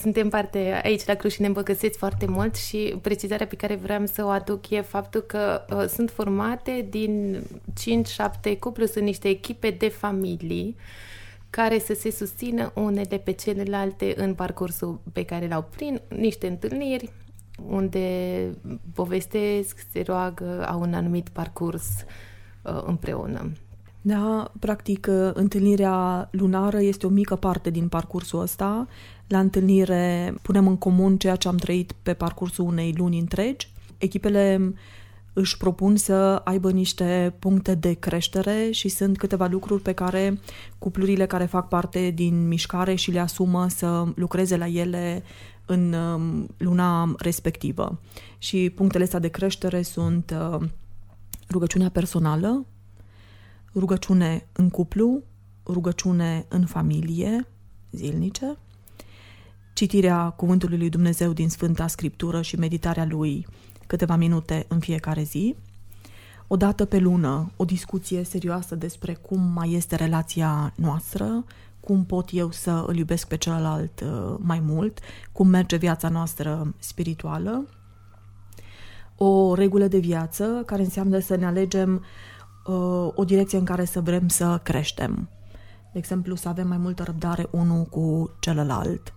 Suntem parte aici la Cluj și ne îmbăgăseți foarte mult și precizarea pe care vreau să o aduc e faptul că uh, sunt formate din 5-7 cupluri, sunt niște echipe de familii care să se susțină unele pe celelalte în parcursul pe care l-au prin niște întâlniri, unde povestesc, se roagă, au un anumit parcurs uh, împreună. Da, practic, uh, întâlnirea lunară este o mică parte din parcursul ăsta. La întâlnire punem în comun ceea ce am trăit pe parcursul unei luni întregi. Echipele își propun să aibă niște puncte de creștere și sunt câteva lucruri pe care cuplurile care fac parte din mișcare și le asumă să lucreze la ele în um, luna respectivă. Și punctele astea de creștere sunt uh, rugăciunea personală, rugăciune în cuplu, rugăciune în familie, zilnice, citirea Cuvântului lui Dumnezeu din Sfânta Scriptură și meditarea lui câteva minute în fiecare zi, o dată pe lună o discuție serioasă despre cum mai este relația noastră, cum pot eu să îl iubesc pe celălalt uh, mai mult, cum merge viața noastră spirituală. O regulă de viață care înseamnă să ne alegem uh, o direcție în care să vrem să creștem. De exemplu, să avem mai multă răbdare unul cu celălalt.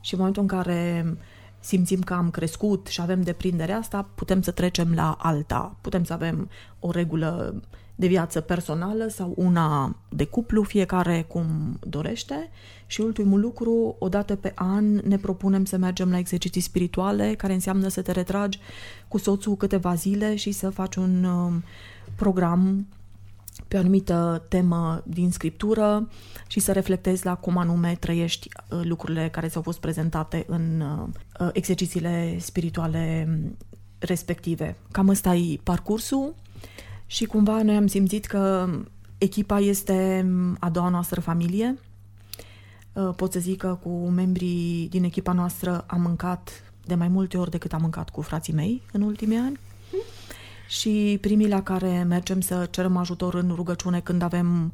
Și în momentul în care simțim că am crescut și avem deprinderea asta, putem să trecem la alta. Putem să avem o regulă de viață personală sau una de cuplu, fiecare cum dorește. Și ultimul lucru, o dată pe an ne propunem să mergem la exerciții spirituale, care înseamnă să te retragi cu soțul câteva zile și să faci un um, program pe o anumită temă din scriptură și să reflectezi la cum anume trăiești uh, lucrurile care ți-au fost prezentate în uh, exercițiile spirituale um, respective. Cam ăsta e parcursul și cumva noi am simțit că echipa este a doua noastră familie. Uh, pot să zic că cu membrii din echipa noastră am mâncat de mai multe ori decât am mâncat cu frații mei în ultimii ani. Și primii la care mergem să cerem ajutor în rugăciune când avem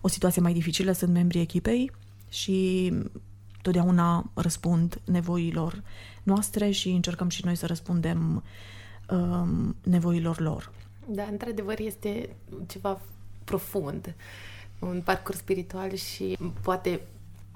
o situație mai dificilă sunt membrii echipei și totdeauna răspund nevoilor noastre și încercăm și noi să răspundem um, nevoilor lor. Da, într-adevăr este ceva profund, un parcurs spiritual și poate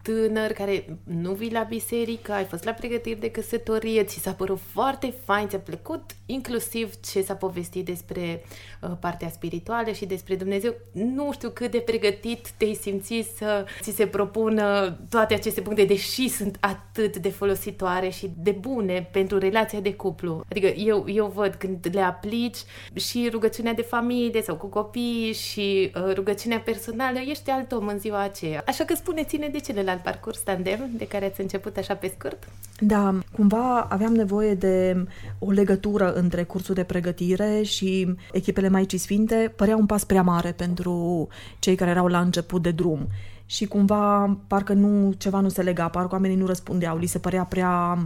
tânăr care nu vii la biserică, ai fost la pregătiri de căsătorie, ți s-a părut foarte fain, ți-a plăcut inclusiv ce s-a povestit despre uh, partea spirituală și despre Dumnezeu. Nu știu cât de pregătit te-ai simțit să ți se propună toate aceste puncte, deși sunt atât de folositoare și de bune pentru relația de cuplu. Adică eu, eu văd când le aplici și rugăciunea de familie sau cu copii și uh, rugăciunea personală, ești alt om în ziua aceea. Așa că spuneți-ne de celelalte alt parcurs tandem de care ați început așa pe scurt? Da, cumva aveam nevoie de o legătură între cursul de pregătire și echipele Maicii Sfinte. Părea un pas prea mare pentru cei care erau la început de drum și cumva parcă nu ceva nu se lega, parcă oamenii nu răspundeau, li se părea prea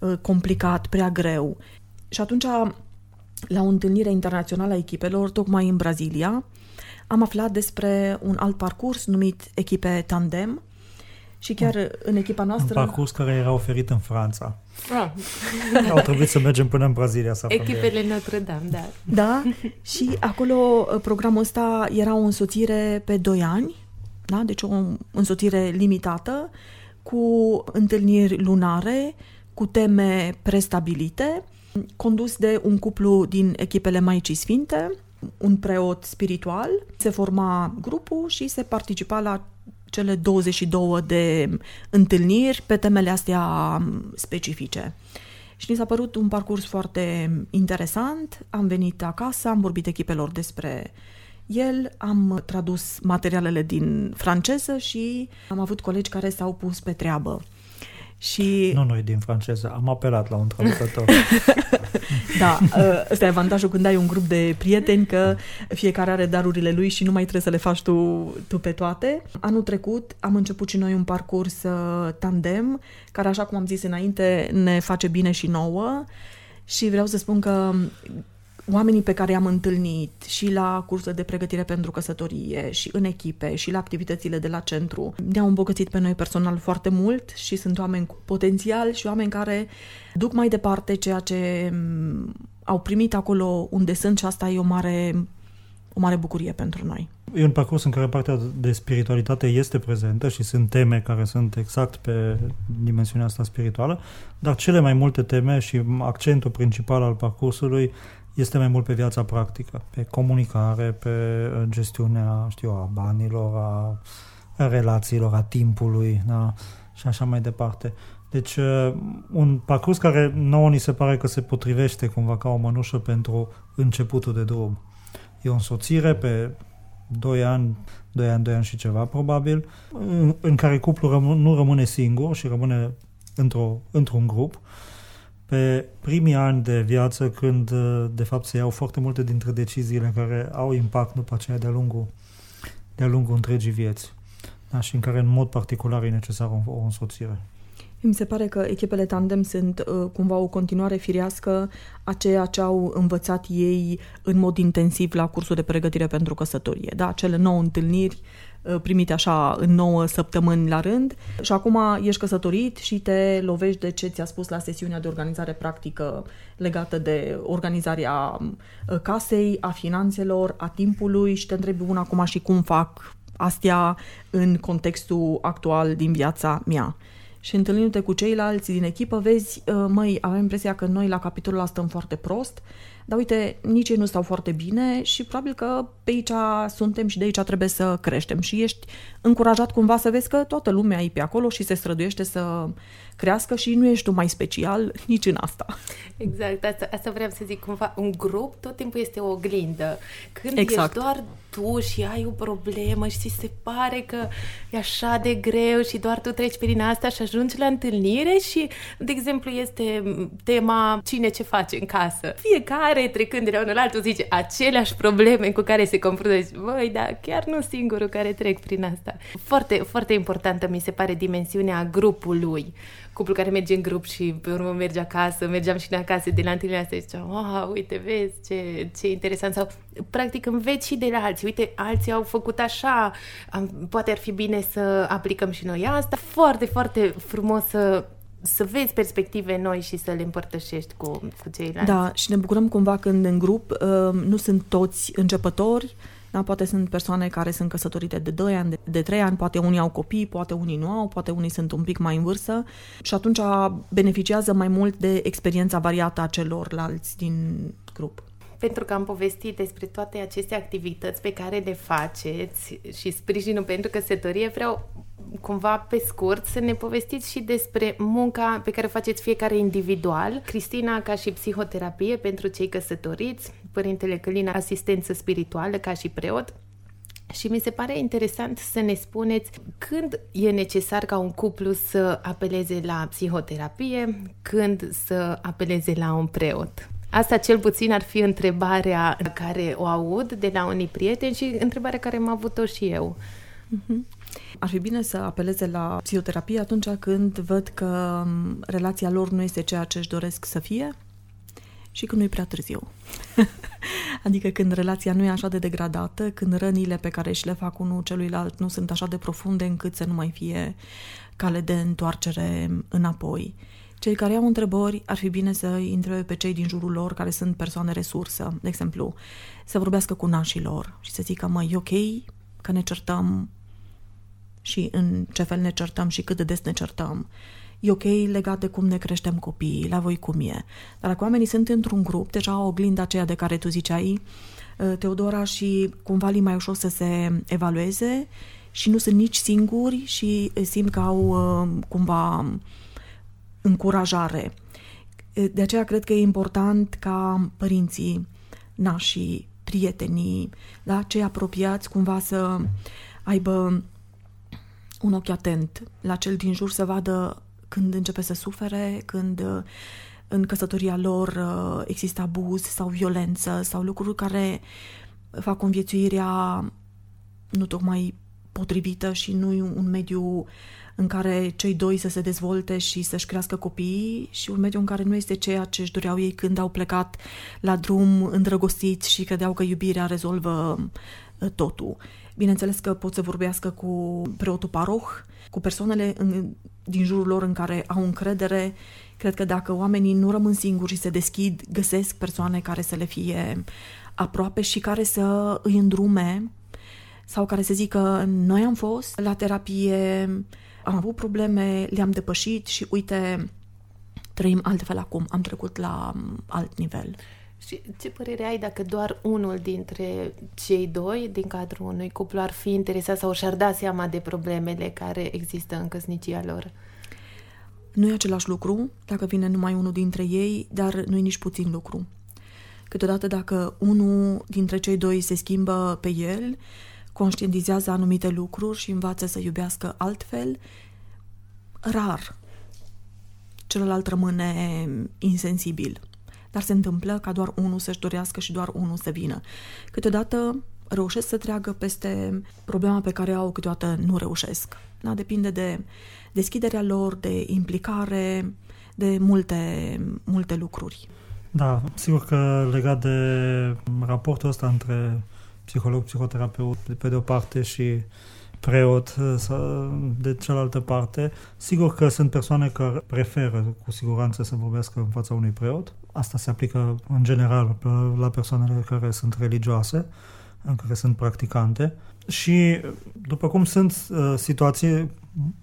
uh, complicat, prea greu. Și atunci, la o întâlnire internațională a echipelor, tocmai în Brazilia, am aflat despre un alt parcurs numit Echipe Tandem, și chiar în echipa noastră... Un parcurs care era oferit în Franța. Ah. Au trebuit să mergem până în Brazilia să Echipele Notre Dame, da. Da, și acolo uh, programul ăsta era o însoțire pe 2 ani Da? Deci o însoțire limitată, cu întâlniri lunare, cu teme prestabilite, condus de un cuplu din echipele Maicii Sfinte, un preot spiritual, se forma grupul și se participa la cele 22 de întâlniri pe temele astea specifice. Și ni s-a părut un parcurs foarte interesant. Am venit acasă, am vorbit echipelor despre el, am tradus materialele din franceză și am avut colegi care s-au pus pe treabă. Și... Nu noi din franceză, am apelat la un traducător. da, ă, ăsta e avantajul când ai un grup de prieteni, că fiecare are darurile lui și nu mai trebuie să le faci tu, tu pe toate. Anul trecut am început și noi un parcurs ă, tandem, care, așa cum am zis înainte, ne face bine și nouă. Și vreau să spun că oamenii pe care i-am întâlnit și la cursul de pregătire pentru căsătorie și în echipe și la activitățile de la centru ne-au îmbogățit pe noi personal foarte mult și sunt oameni cu potențial și oameni care duc mai departe ceea ce mm, au primit acolo unde sunt și asta e o mare, o mare bucurie pentru noi. E un parcurs în care partea de spiritualitate este prezentă și sunt teme care sunt exact pe dimensiunea asta spirituală, dar cele mai multe teme și accentul principal al parcursului este mai mult pe viața practică, pe comunicare, pe uh, gestiunea, știu, a banilor, a, relațiilor, a timpului, da? și așa mai departe. Deci, uh, un parcurs care nouă ni se pare că se potrivește cumva ca o mănușă pentru începutul de drum. E o însoțire pe 2 ani, 2 ani, 2 ani și ceva, probabil, în, în care cuplul răm- nu rămâne singur și rămâne într-o, într-un grup, pe primii ani de viață, când de fapt se iau foarte multe dintre deciziile care au impact după aceea de-a lungul, de-a lungul întregii vieți da? și în care în mod particular e necesară o, o însoțire. Mi se pare că echipele tandem sunt uh, cumva o continuare firească a ceea ce au învățat ei în mod intensiv la cursul de pregătire pentru căsătorie. Da, cele nouă întâlniri uh, primite așa în 9 săptămâni la rând. Și acum ești căsătorit și te lovești de ce ți-a spus la sesiunea de organizare practică legată de organizarea uh, casei, a finanțelor, a timpului și te întrebi una acum și cum fac astea în contextul actual din viața mea? Și întâlnindu-te cu ceilalți din echipă, vezi, uh, măi, avem impresia că noi la capitolul ăsta stăm foarte prost, dar uite, nici ei nu stau foarte bine și probabil că pe aici suntem și de aici trebuie să creștem și ești încurajat cumva să vezi că toată lumea e pe acolo și se străduiește să crească și nu ești tu mai special nici în asta. Exact, asta, asta vreau să zic cumva, un grup tot timpul este o oglindă. Când exact. ești doar tu și ai o problemă și ți se pare că e așa de greu și doar tu treci prin asta și ajungi la întâlnire și, de exemplu, este tema cine ce face în casă. Fiecare, trecând de la unul la altul, zice aceleași probleme cu care se confruntă. Zice, Băi, dar chiar nu singurul care trec prin asta. Foarte, foarte importantă mi se pare dimensiunea grupului cuplu care merge în grup și pe urmă merge acasă, mergeam și în acasă de la întâlnirea asta și ziceam, wow, uite, vezi ce, ce interesant. Sau, practic, înveți și de la alții. Uite, alții au făcut așa, am, poate ar fi bine să aplicăm și noi asta. Foarte, foarte frumos să să vezi perspective noi și să le împărtășești cu, cu ceilalți. Da, și ne bucurăm cumva când în grup uh, nu sunt toți începători, da? Poate sunt persoane care sunt căsătorite de 2 ani, de, de 3 ani, poate unii au copii, poate unii nu au, poate unii sunt un pic mai în vârstă și atunci beneficiază mai mult de experiența variată a celorlalți din grup pentru că am povestit despre toate aceste activități pe care le faceți și sprijinul pentru căsătorie, vreau cumva pe scurt să ne povestiți și despre munca pe care o faceți fiecare individual. Cristina ca și psihoterapie pentru cei căsătoriți, Părintele Călina asistență spirituală ca și preot, și mi se pare interesant să ne spuneți când e necesar ca un cuplu să apeleze la psihoterapie, când să apeleze la un preot. Asta cel puțin ar fi întrebarea care o aud de la unii prieteni și întrebarea care am avut-o și eu. Uh-huh. Ar fi bine să apeleze la psihoterapie atunci când văd că relația lor nu este ceea ce își doresc să fie și când nu e prea târziu. adică când relația nu e așa de degradată, când rănile pe care și le fac unul celuilalt nu sunt așa de profunde încât să nu mai fie cale de întoarcere înapoi. Cei care au întrebări ar fi bine să întrebe pe cei din jurul lor care sunt persoane resursă, de exemplu, să vorbească cu nașii lor și să zică, mă, e ok că ne certăm, și în ce fel ne certăm și cât de des ne certăm. E ok legat de cum ne creștem copiii, la voi cum e. Dar dacă oamenii sunt într-un grup, deja oglinda aceea de care tu ziceai, uh, Teodora, și cumva li mai ușor să se evalueze și nu sunt nici singuri și simt că au uh, cumva încurajare. De aceea cred că e important ca părinții, nașii, prietenii, da, cei apropiați, cumva să aibă un ochi atent la cel din jur, să vadă când începe să sufere, când uh, în căsătoria lor uh, există abuz sau violență sau lucruri care fac conviețuirea nu tocmai potrivită și nu un mediu în care cei doi să se dezvolte și să-și crească copiii și un mediu în care nu este ceea ce își doreau ei când au plecat la drum îndrăgostiți și credeau că iubirea rezolvă uh, totul. Bineînțeles că pot să vorbească cu preotul paroh, cu persoanele în, din jurul lor în care au încredere. Cred că dacă oamenii nu rămân singuri și se deschid, găsesc persoane care să le fie aproape și care să îi îndrume sau care să zică noi am fost la terapie, am avut probleme, le-am depășit și uite, trăim altfel acum, am trecut la alt nivel. Și ce părere ai dacă doar unul dintre cei doi din cadrul unui cuplu ar fi interesat sau și-ar da seama de problemele care există în căsnicia lor? Nu e același lucru dacă vine numai unul dintre ei, dar nu e nici puțin lucru. Câteodată dacă unul dintre cei doi se schimbă pe el, conștientizează anumite lucruri și învață să iubească altfel, rar celălalt rămâne insensibil. Dar se întâmplă ca doar unul să-și dorească și doar unul să vină. Câteodată reușesc să treagă peste problema pe care au, câteodată nu reușesc. Da? Depinde de deschiderea lor, de implicare, de multe, multe lucruri. Da, sigur că legat de raportul ăsta între psiholog, psihoterapeut de pe de o parte și preot de cealaltă parte. Sigur că sunt persoane care preferă cu siguranță să vorbească în fața unui preot. Asta se aplică în general la persoanele care sunt religioase, în care sunt practicante. Și după cum sunt uh, situații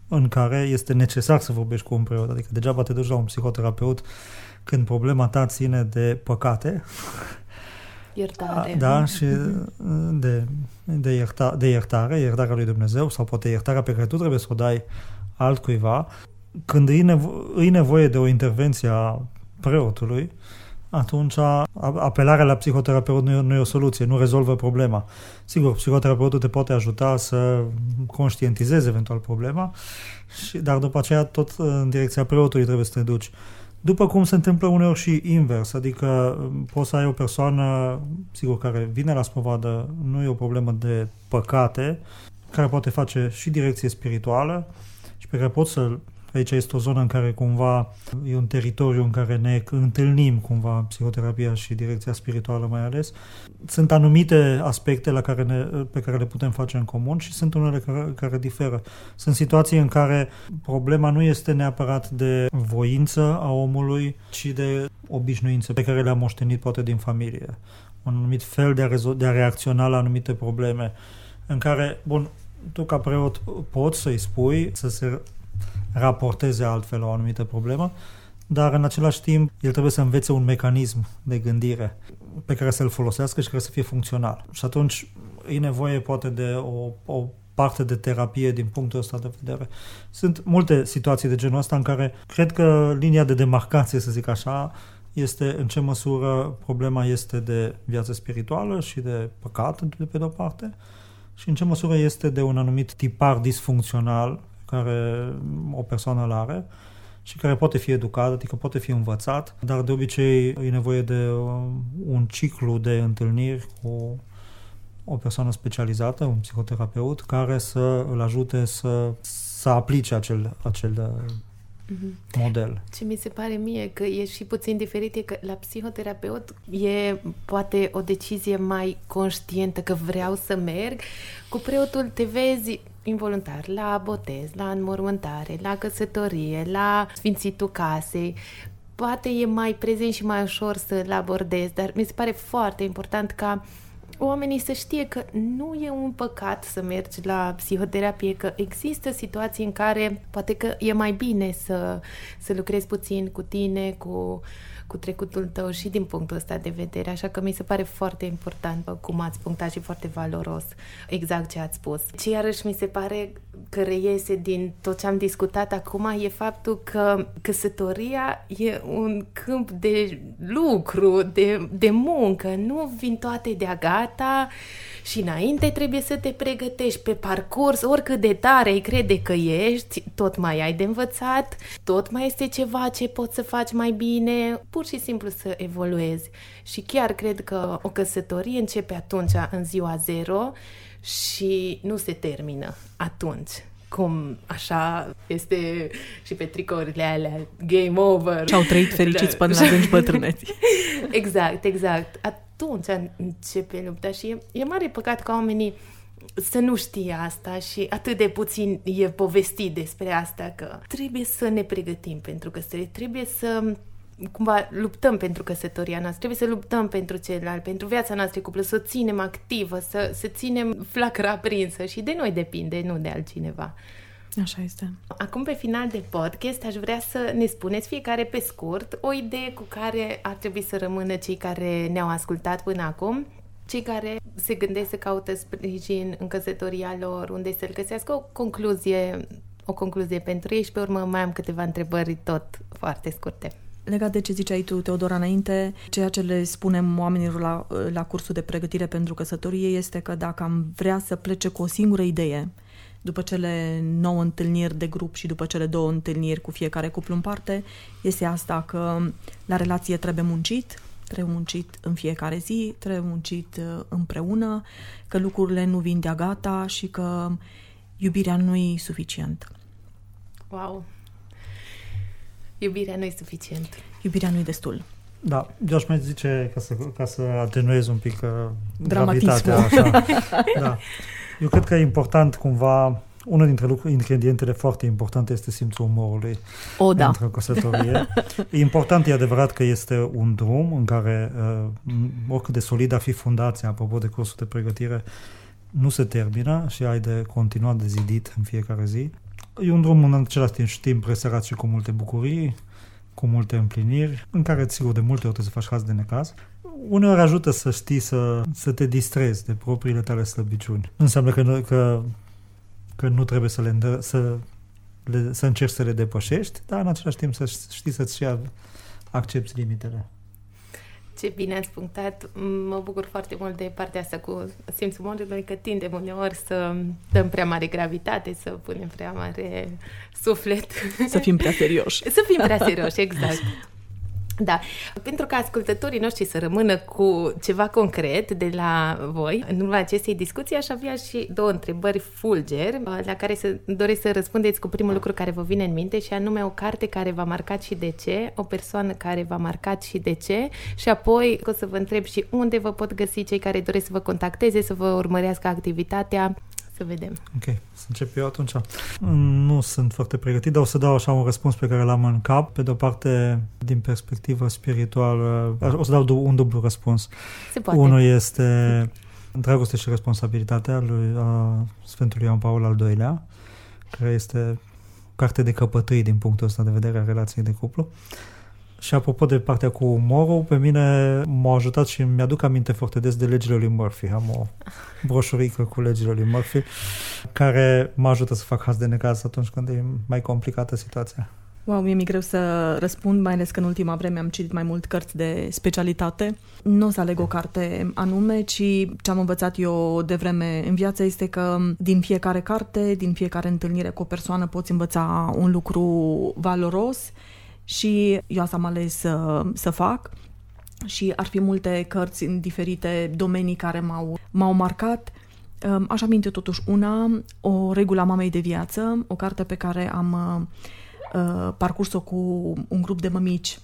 în care este necesar să vorbești cu un preot, adică degeaba te duci la un psihoterapeut când problema ta ține de păcate, Iertare. Da, și de, de, ierta, de iertare, iertarea lui Dumnezeu sau poate iertarea pe care tu trebuie să o dai altcuiva. Când e, nevo- e nevoie de o intervenție a preotului, atunci apelarea la psihoterapeut nu e, nu e o soluție, nu rezolvă problema. Sigur, psihoterapeutul te poate ajuta să conștientizezi eventual problema, și, dar după aceea tot în direcția preotului trebuie să te duci. După cum se întâmplă uneori și invers, adică um, poți să ai o persoană, sigur, care vine la spovadă, nu e o problemă de păcate, care poate face și direcție spirituală și pe care poți să Aici este o zonă în care cumva e un teritoriu în care ne întâlnim cumva psihoterapia și direcția spirituală mai ales. Sunt anumite aspecte la care ne, pe care le putem face în comun și sunt unele care, care diferă. Sunt situații în care problema nu este neapărat de voință a omului, ci de obișnuințe pe care le-a moștenit poate din familie. Un anumit fel de a, rezo- de a reacționa la anumite probleme în care, bun, tu ca preot poți să-i spui să se raporteze altfel o anumită problemă, dar în același timp el trebuie să învețe un mecanism de gândire pe care să-l folosească și care să fie funcțional. Și atunci e nevoie poate de o, o parte de terapie din punctul ăsta de vedere. Sunt multe situații de genul ăsta în care cred că linia de demarcație, să zic așa, este în ce măsură problema este de viață spirituală și de păcat, de pe de-o parte, și în ce măsură este de un anumit tipar disfuncțional care o persoană îl are și care poate fi educat, adică poate fi învățat, dar de obicei e nevoie de uh, un ciclu de întâlniri cu o persoană specializată, un psihoterapeut, care să îl ajute să, să aplice acel, acel uh-huh. model. Ce mi se pare mie că e și puțin diferit e că la psihoterapeut e poate o decizie mai conștientă că vreau să merg. Cu preotul te vezi involuntar la botez, la înmormântare, la căsătorie, la sfințitul casei. Poate e mai prezent și mai ușor să-l abordez, dar mi se pare foarte important ca oamenii să știe că nu e un păcat să mergi la psihoterapie, că există situații în care poate că e mai bine să, să lucrezi puțin cu tine, cu cu trecutul tău și din punctul ăsta de vedere, așa că mi se pare foarte important cum ați punctat și foarte valoros exact ce ați spus. Ce iarăși mi se pare că reiese din tot ce am discutat acum e faptul că căsătoria e un câmp de lucru, de, de muncă, nu vin toate de-a gata și înainte trebuie să te pregătești pe parcurs, oricât de tare îi crede că ești, tot mai ai de învățat, tot mai este ceva ce poți să faci mai bine, pur și simplu să evoluezi. Și chiar cred că o căsătorie începe atunci, în ziua zero, și nu se termină atunci cum așa este și pe tricourile alea, game over. Și au trăit fericiți până la adânci bătrâneți. exact, exact. Atunci începe lupta și e, e mare păcat ca oamenii să nu știe asta și atât de puțin e povestit despre asta că trebuie să ne pregătim pentru căsătorie, trebuie să cumva luptăm pentru căsătoria noastră, trebuie să luptăm pentru celălalt, pentru viața noastră cuplă, să o ținem activă, să, să ținem flacăra aprinsă și de noi depinde, nu de altcineva. Așa este. Acum, pe final de podcast, aș vrea să ne spuneți fiecare pe scurt o idee cu care ar trebui să rămână cei care ne-au ascultat până acum, cei care se gândesc să caută sprijin în căsătoria lor, unde să-l găsească o concluzie, o concluzie pentru ei și pe urmă mai am câteva întrebări tot foarte scurte. Legat de ce ziceai tu, Teodora, înainte, ceea ce le spunem oamenilor la, la cursul de pregătire pentru căsătorie este că dacă am vrea să plece cu o singură idee, după cele nouă întâlniri de grup și după cele două întâlniri cu fiecare cuplu în parte, este asta că la relație trebuie muncit, trebuie muncit în fiecare zi, trebuie muncit uh, împreună, că lucrurile nu vin de gata și că iubirea nu e suficient. Wow! Iubirea nu e suficient. Iubirea nu e destul. Da, eu aș mai zice, ca să, ca să atenuez un pic uh, gravitatea. Așa. Da. Eu cred că e important cumva, unul dintre lucruri, ingredientele foarte importante este simțul umorului o, da. într-o căsătorie. e important, e adevărat că este un drum în care, uh, oricât de solid ar fi fundația, apropo de cursul de pregătire, nu se termină și ai de continuat de zidit în fiecare zi. E un drum în același timp, timp presărat și cu multe bucurii, cu multe împliniri, în care, sigur, de multe ori trebuie să faci haz de necaz. Uneori ajută să știi să, să te distrezi de propriile tale slăbiciuni. Nu înseamnă că, că, că nu trebuie să, le, să, le, să încerci să le depășești, dar în același timp să știi să-ți și accepti limitele. Ce bine ați punctat. Mă bucur foarte mult de partea asta cu simțul umorului, că tindem uneori să dăm prea mare gravitate, să punem prea mare suflet. Să fim prea serioși. să fim prea serioși, exact. Da, pentru ca ascultătorii noștri să rămână cu ceva concret de la voi, în urma acestei discuții, aș avea și două întrebări fulger, la care să doresc să răspundeți cu primul lucru care vă vine în minte, și anume o carte care v-a marcat și de ce, o persoană care v-a marcat și de ce, și apoi o să vă întreb și unde vă pot găsi cei care doresc să vă contacteze, să vă urmărească activitatea să vedem. Ok, să încep eu atunci. Nu sunt foarte pregătit, dar o să dau așa un răspuns pe care l-am în cap. Pe de-o parte, din perspectivă spirituală, o să dau un dublu răspuns. Se poate. Unul este dragoste și responsabilitatea lui a Sfântului Ioan Paul al II-lea, care este carte de căpătâi din punctul ăsta de vedere a relației de cuplu. Și apropo de partea cu umorul, pe mine m-a ajutat și mi-aduc aminte foarte des de legile lui Murphy. Am o broșurică cu legile lui Murphy care mă ajută să fac haz de necaz atunci când e mai complicată situația. Wow, mie mi-e greu să răspund, mai ales că în ultima vreme am citit mai mult cărți de specialitate. Nu o să aleg o carte anume, ci ce am învățat eu de vreme în viață este că din fiecare carte, din fiecare întâlnire cu o persoană poți învăța un lucru valoros și eu asta am ales să, să fac și ar fi multe cărți în diferite domenii care m-au, m-au marcat. Aș aminte totuși una, o regulă mamei de viață, o carte pe care am uh, parcurs-o cu un grup de mămici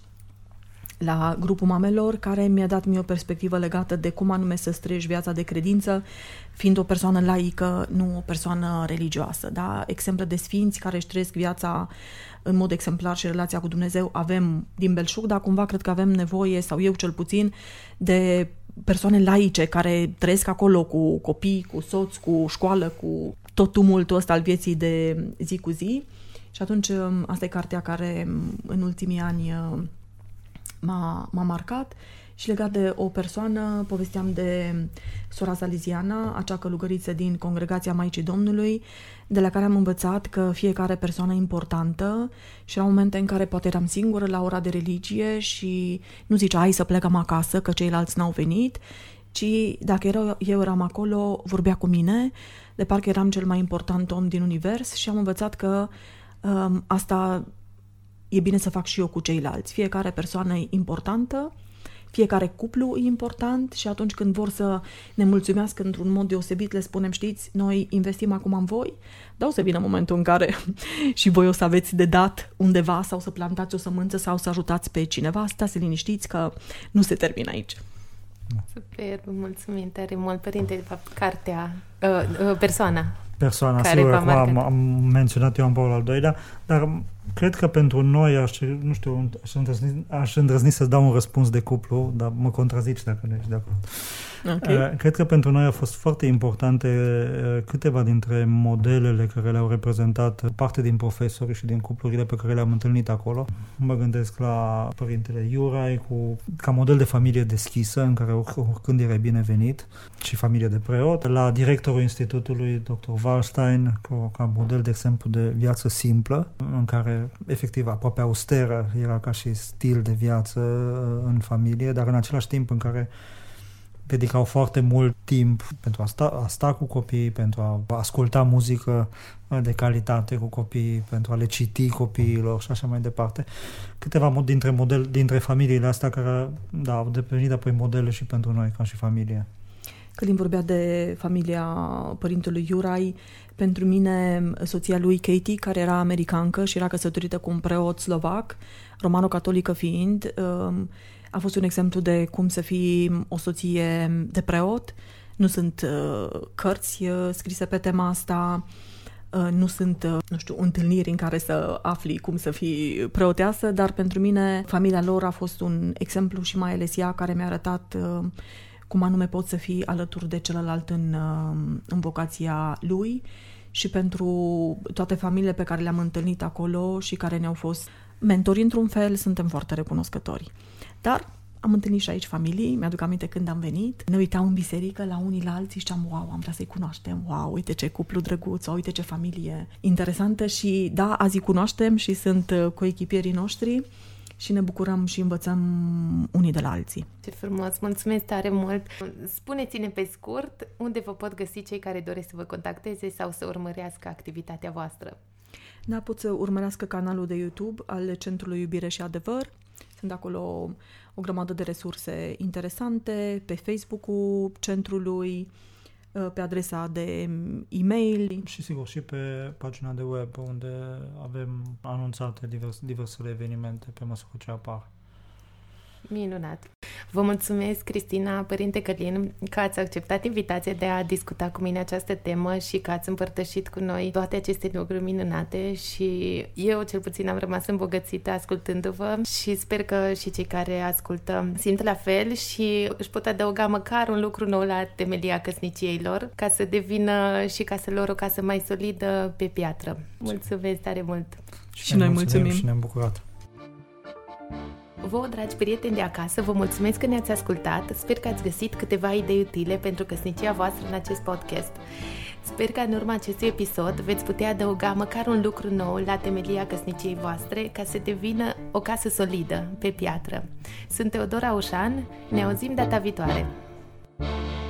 la grupul mamelor, care mi-a dat mie o perspectivă legată de cum anume să străiești viața de credință, fiind o persoană laică, nu o persoană religioasă. Da? Exemple de sfinți care își trăiesc viața în mod exemplar și relația cu Dumnezeu avem din belșug, dar cumva cred că avem nevoie, sau eu cel puțin, de persoane laice care trăiesc acolo cu copii, cu soț, cu școală, cu tot tumultul ăsta al vieții de zi cu zi. Și atunci um, asta e cartea care um, în ultimii ani uh, m-a, m-a marcat. Și legat de o persoană, povesteam de sora Saliziana, acea călugăriță din congregația Maicii Domnului, de la care am învățat că fiecare persoană e importantă și la momente în care poate eram singură la ora de religie și nu zicea hai să plecăm acasă că ceilalți n-au venit, ci dacă eu, eu eram acolo, vorbea cu mine, de parcă eram cel mai important om din univers și am învățat că um, asta e bine să fac și eu cu ceilalți. Fiecare persoană e importantă fiecare cuplu e important și atunci când vor să ne mulțumească într-un mod deosebit, le spunem, știți, noi investim acum în voi, dar o să vină momentul în care și voi o să aveți de dat undeva sau să plantați o sămânță sau să ajutați pe cineva. Stați liniștiți că nu se termină aici. Super, mulțumim tare mult, părinte, de fapt, cartea, uh, uh, persoana persoana, care sigur, acum am, am menționat Ioan Paul al doilea, dar cred că pentru noi, aș, nu știu, aș îndrăzni, aș îndrăzni să dau un răspuns de cuplu, dar mă contrazici dacă nu ești de acord. Okay. Uh, cred că pentru noi a fost foarte importante uh, câteva dintre modelele care le-au reprezentat parte din profesori și din cuplurile pe care le-am întâlnit acolo. Mă gândesc la părintele Iurai cu, ca model de familie deschisă în care oricând erai binevenit și familie de preot, la directorul institutului dr. Wallstein ca, ca model de exemplu de viață simplă în care efectiv aproape austeră era ca și stil de viață uh, în familie, dar în același timp în care dedicau foarte mult timp pentru a sta, a sta cu copiii, pentru a asculta muzică de calitate cu copiii, pentru a le citi copiilor și așa mai departe. Câteva dintre, model, dintre familiile astea care da, au devenit apoi modele și pentru noi ca și familie. Călin vorbea de familia părintelui Iurai, pentru mine soția lui Katie, care era americancă și era căsătorită cu un preot slovac, romano-catolică fiind, um, a fost un exemplu de cum să fii o soție de preot. Nu sunt uh, cărți uh, scrise pe tema asta, uh, nu sunt, nu știu, întâlniri în care să afli cum să fii preoteasă, dar pentru mine familia lor a fost un exemplu și mai ales ea care mi-a arătat cum anume poți să fii alături de celălalt în, în vocația lui și pentru toate familiile pe care le-am întâlnit acolo și care ne-au fost mentori într-un fel, suntem foarte recunoscători. Dar am întâlnit și aici familii, mi-aduc aminte când am venit, ne uitam în biserică la unii la alții și ziceam, wow, am vrea să-i cunoaștem, wow, uite ce cuplu drăguț, sau uite ce familie interesantă. Și da, azi îi cunoaștem și sunt uh, coechipierii noștri și ne bucurăm și învățăm unii de la alții. Ce frumos, mulțumesc tare mult! Spuneți-ne pe scurt unde vă pot găsi cei care doresc să vă contacteze sau să urmărească activitatea voastră. Da, pot să urmărească canalul de YouTube al Centrului Iubire și Adevăr. Sunt acolo o grămadă de resurse interesante pe Facebook-ul centrului, uh, pe adresa de e-mail. Și sigur și pe pagina de web unde avem anunțate divers, diversele evenimente pe măsură ce apar. Minunat! Vă mulțumesc, Cristina, Părinte Călin, că ați acceptat invitația de a discuta cu mine această temă și că ați împărtășit cu noi toate aceste lucruri minunate și eu cel puțin am rămas îmbogățită ascultându-vă și sper că și cei care ascultă simt la fel și își pot adăuga măcar un lucru nou la temelia căsniciei lor ca să devină și casă lor o casă mai solidă pe piatră. Mulțumesc tare mult! Și, și noi mulțumim! mulțumim. Și ne-am bucurat! Vă, dragi prieteni de acasă, vă mulțumesc că ne-ați ascultat. Sper că ați găsit câteva idei utile pentru căsnicia voastră în acest podcast. Sper că în urma acestui episod veți putea adăuga măcar un lucru nou la temelia căsniciei voastre ca să devină o casă solidă, pe piatră. Sunt Teodora Ușan, ne auzim data viitoare! thank you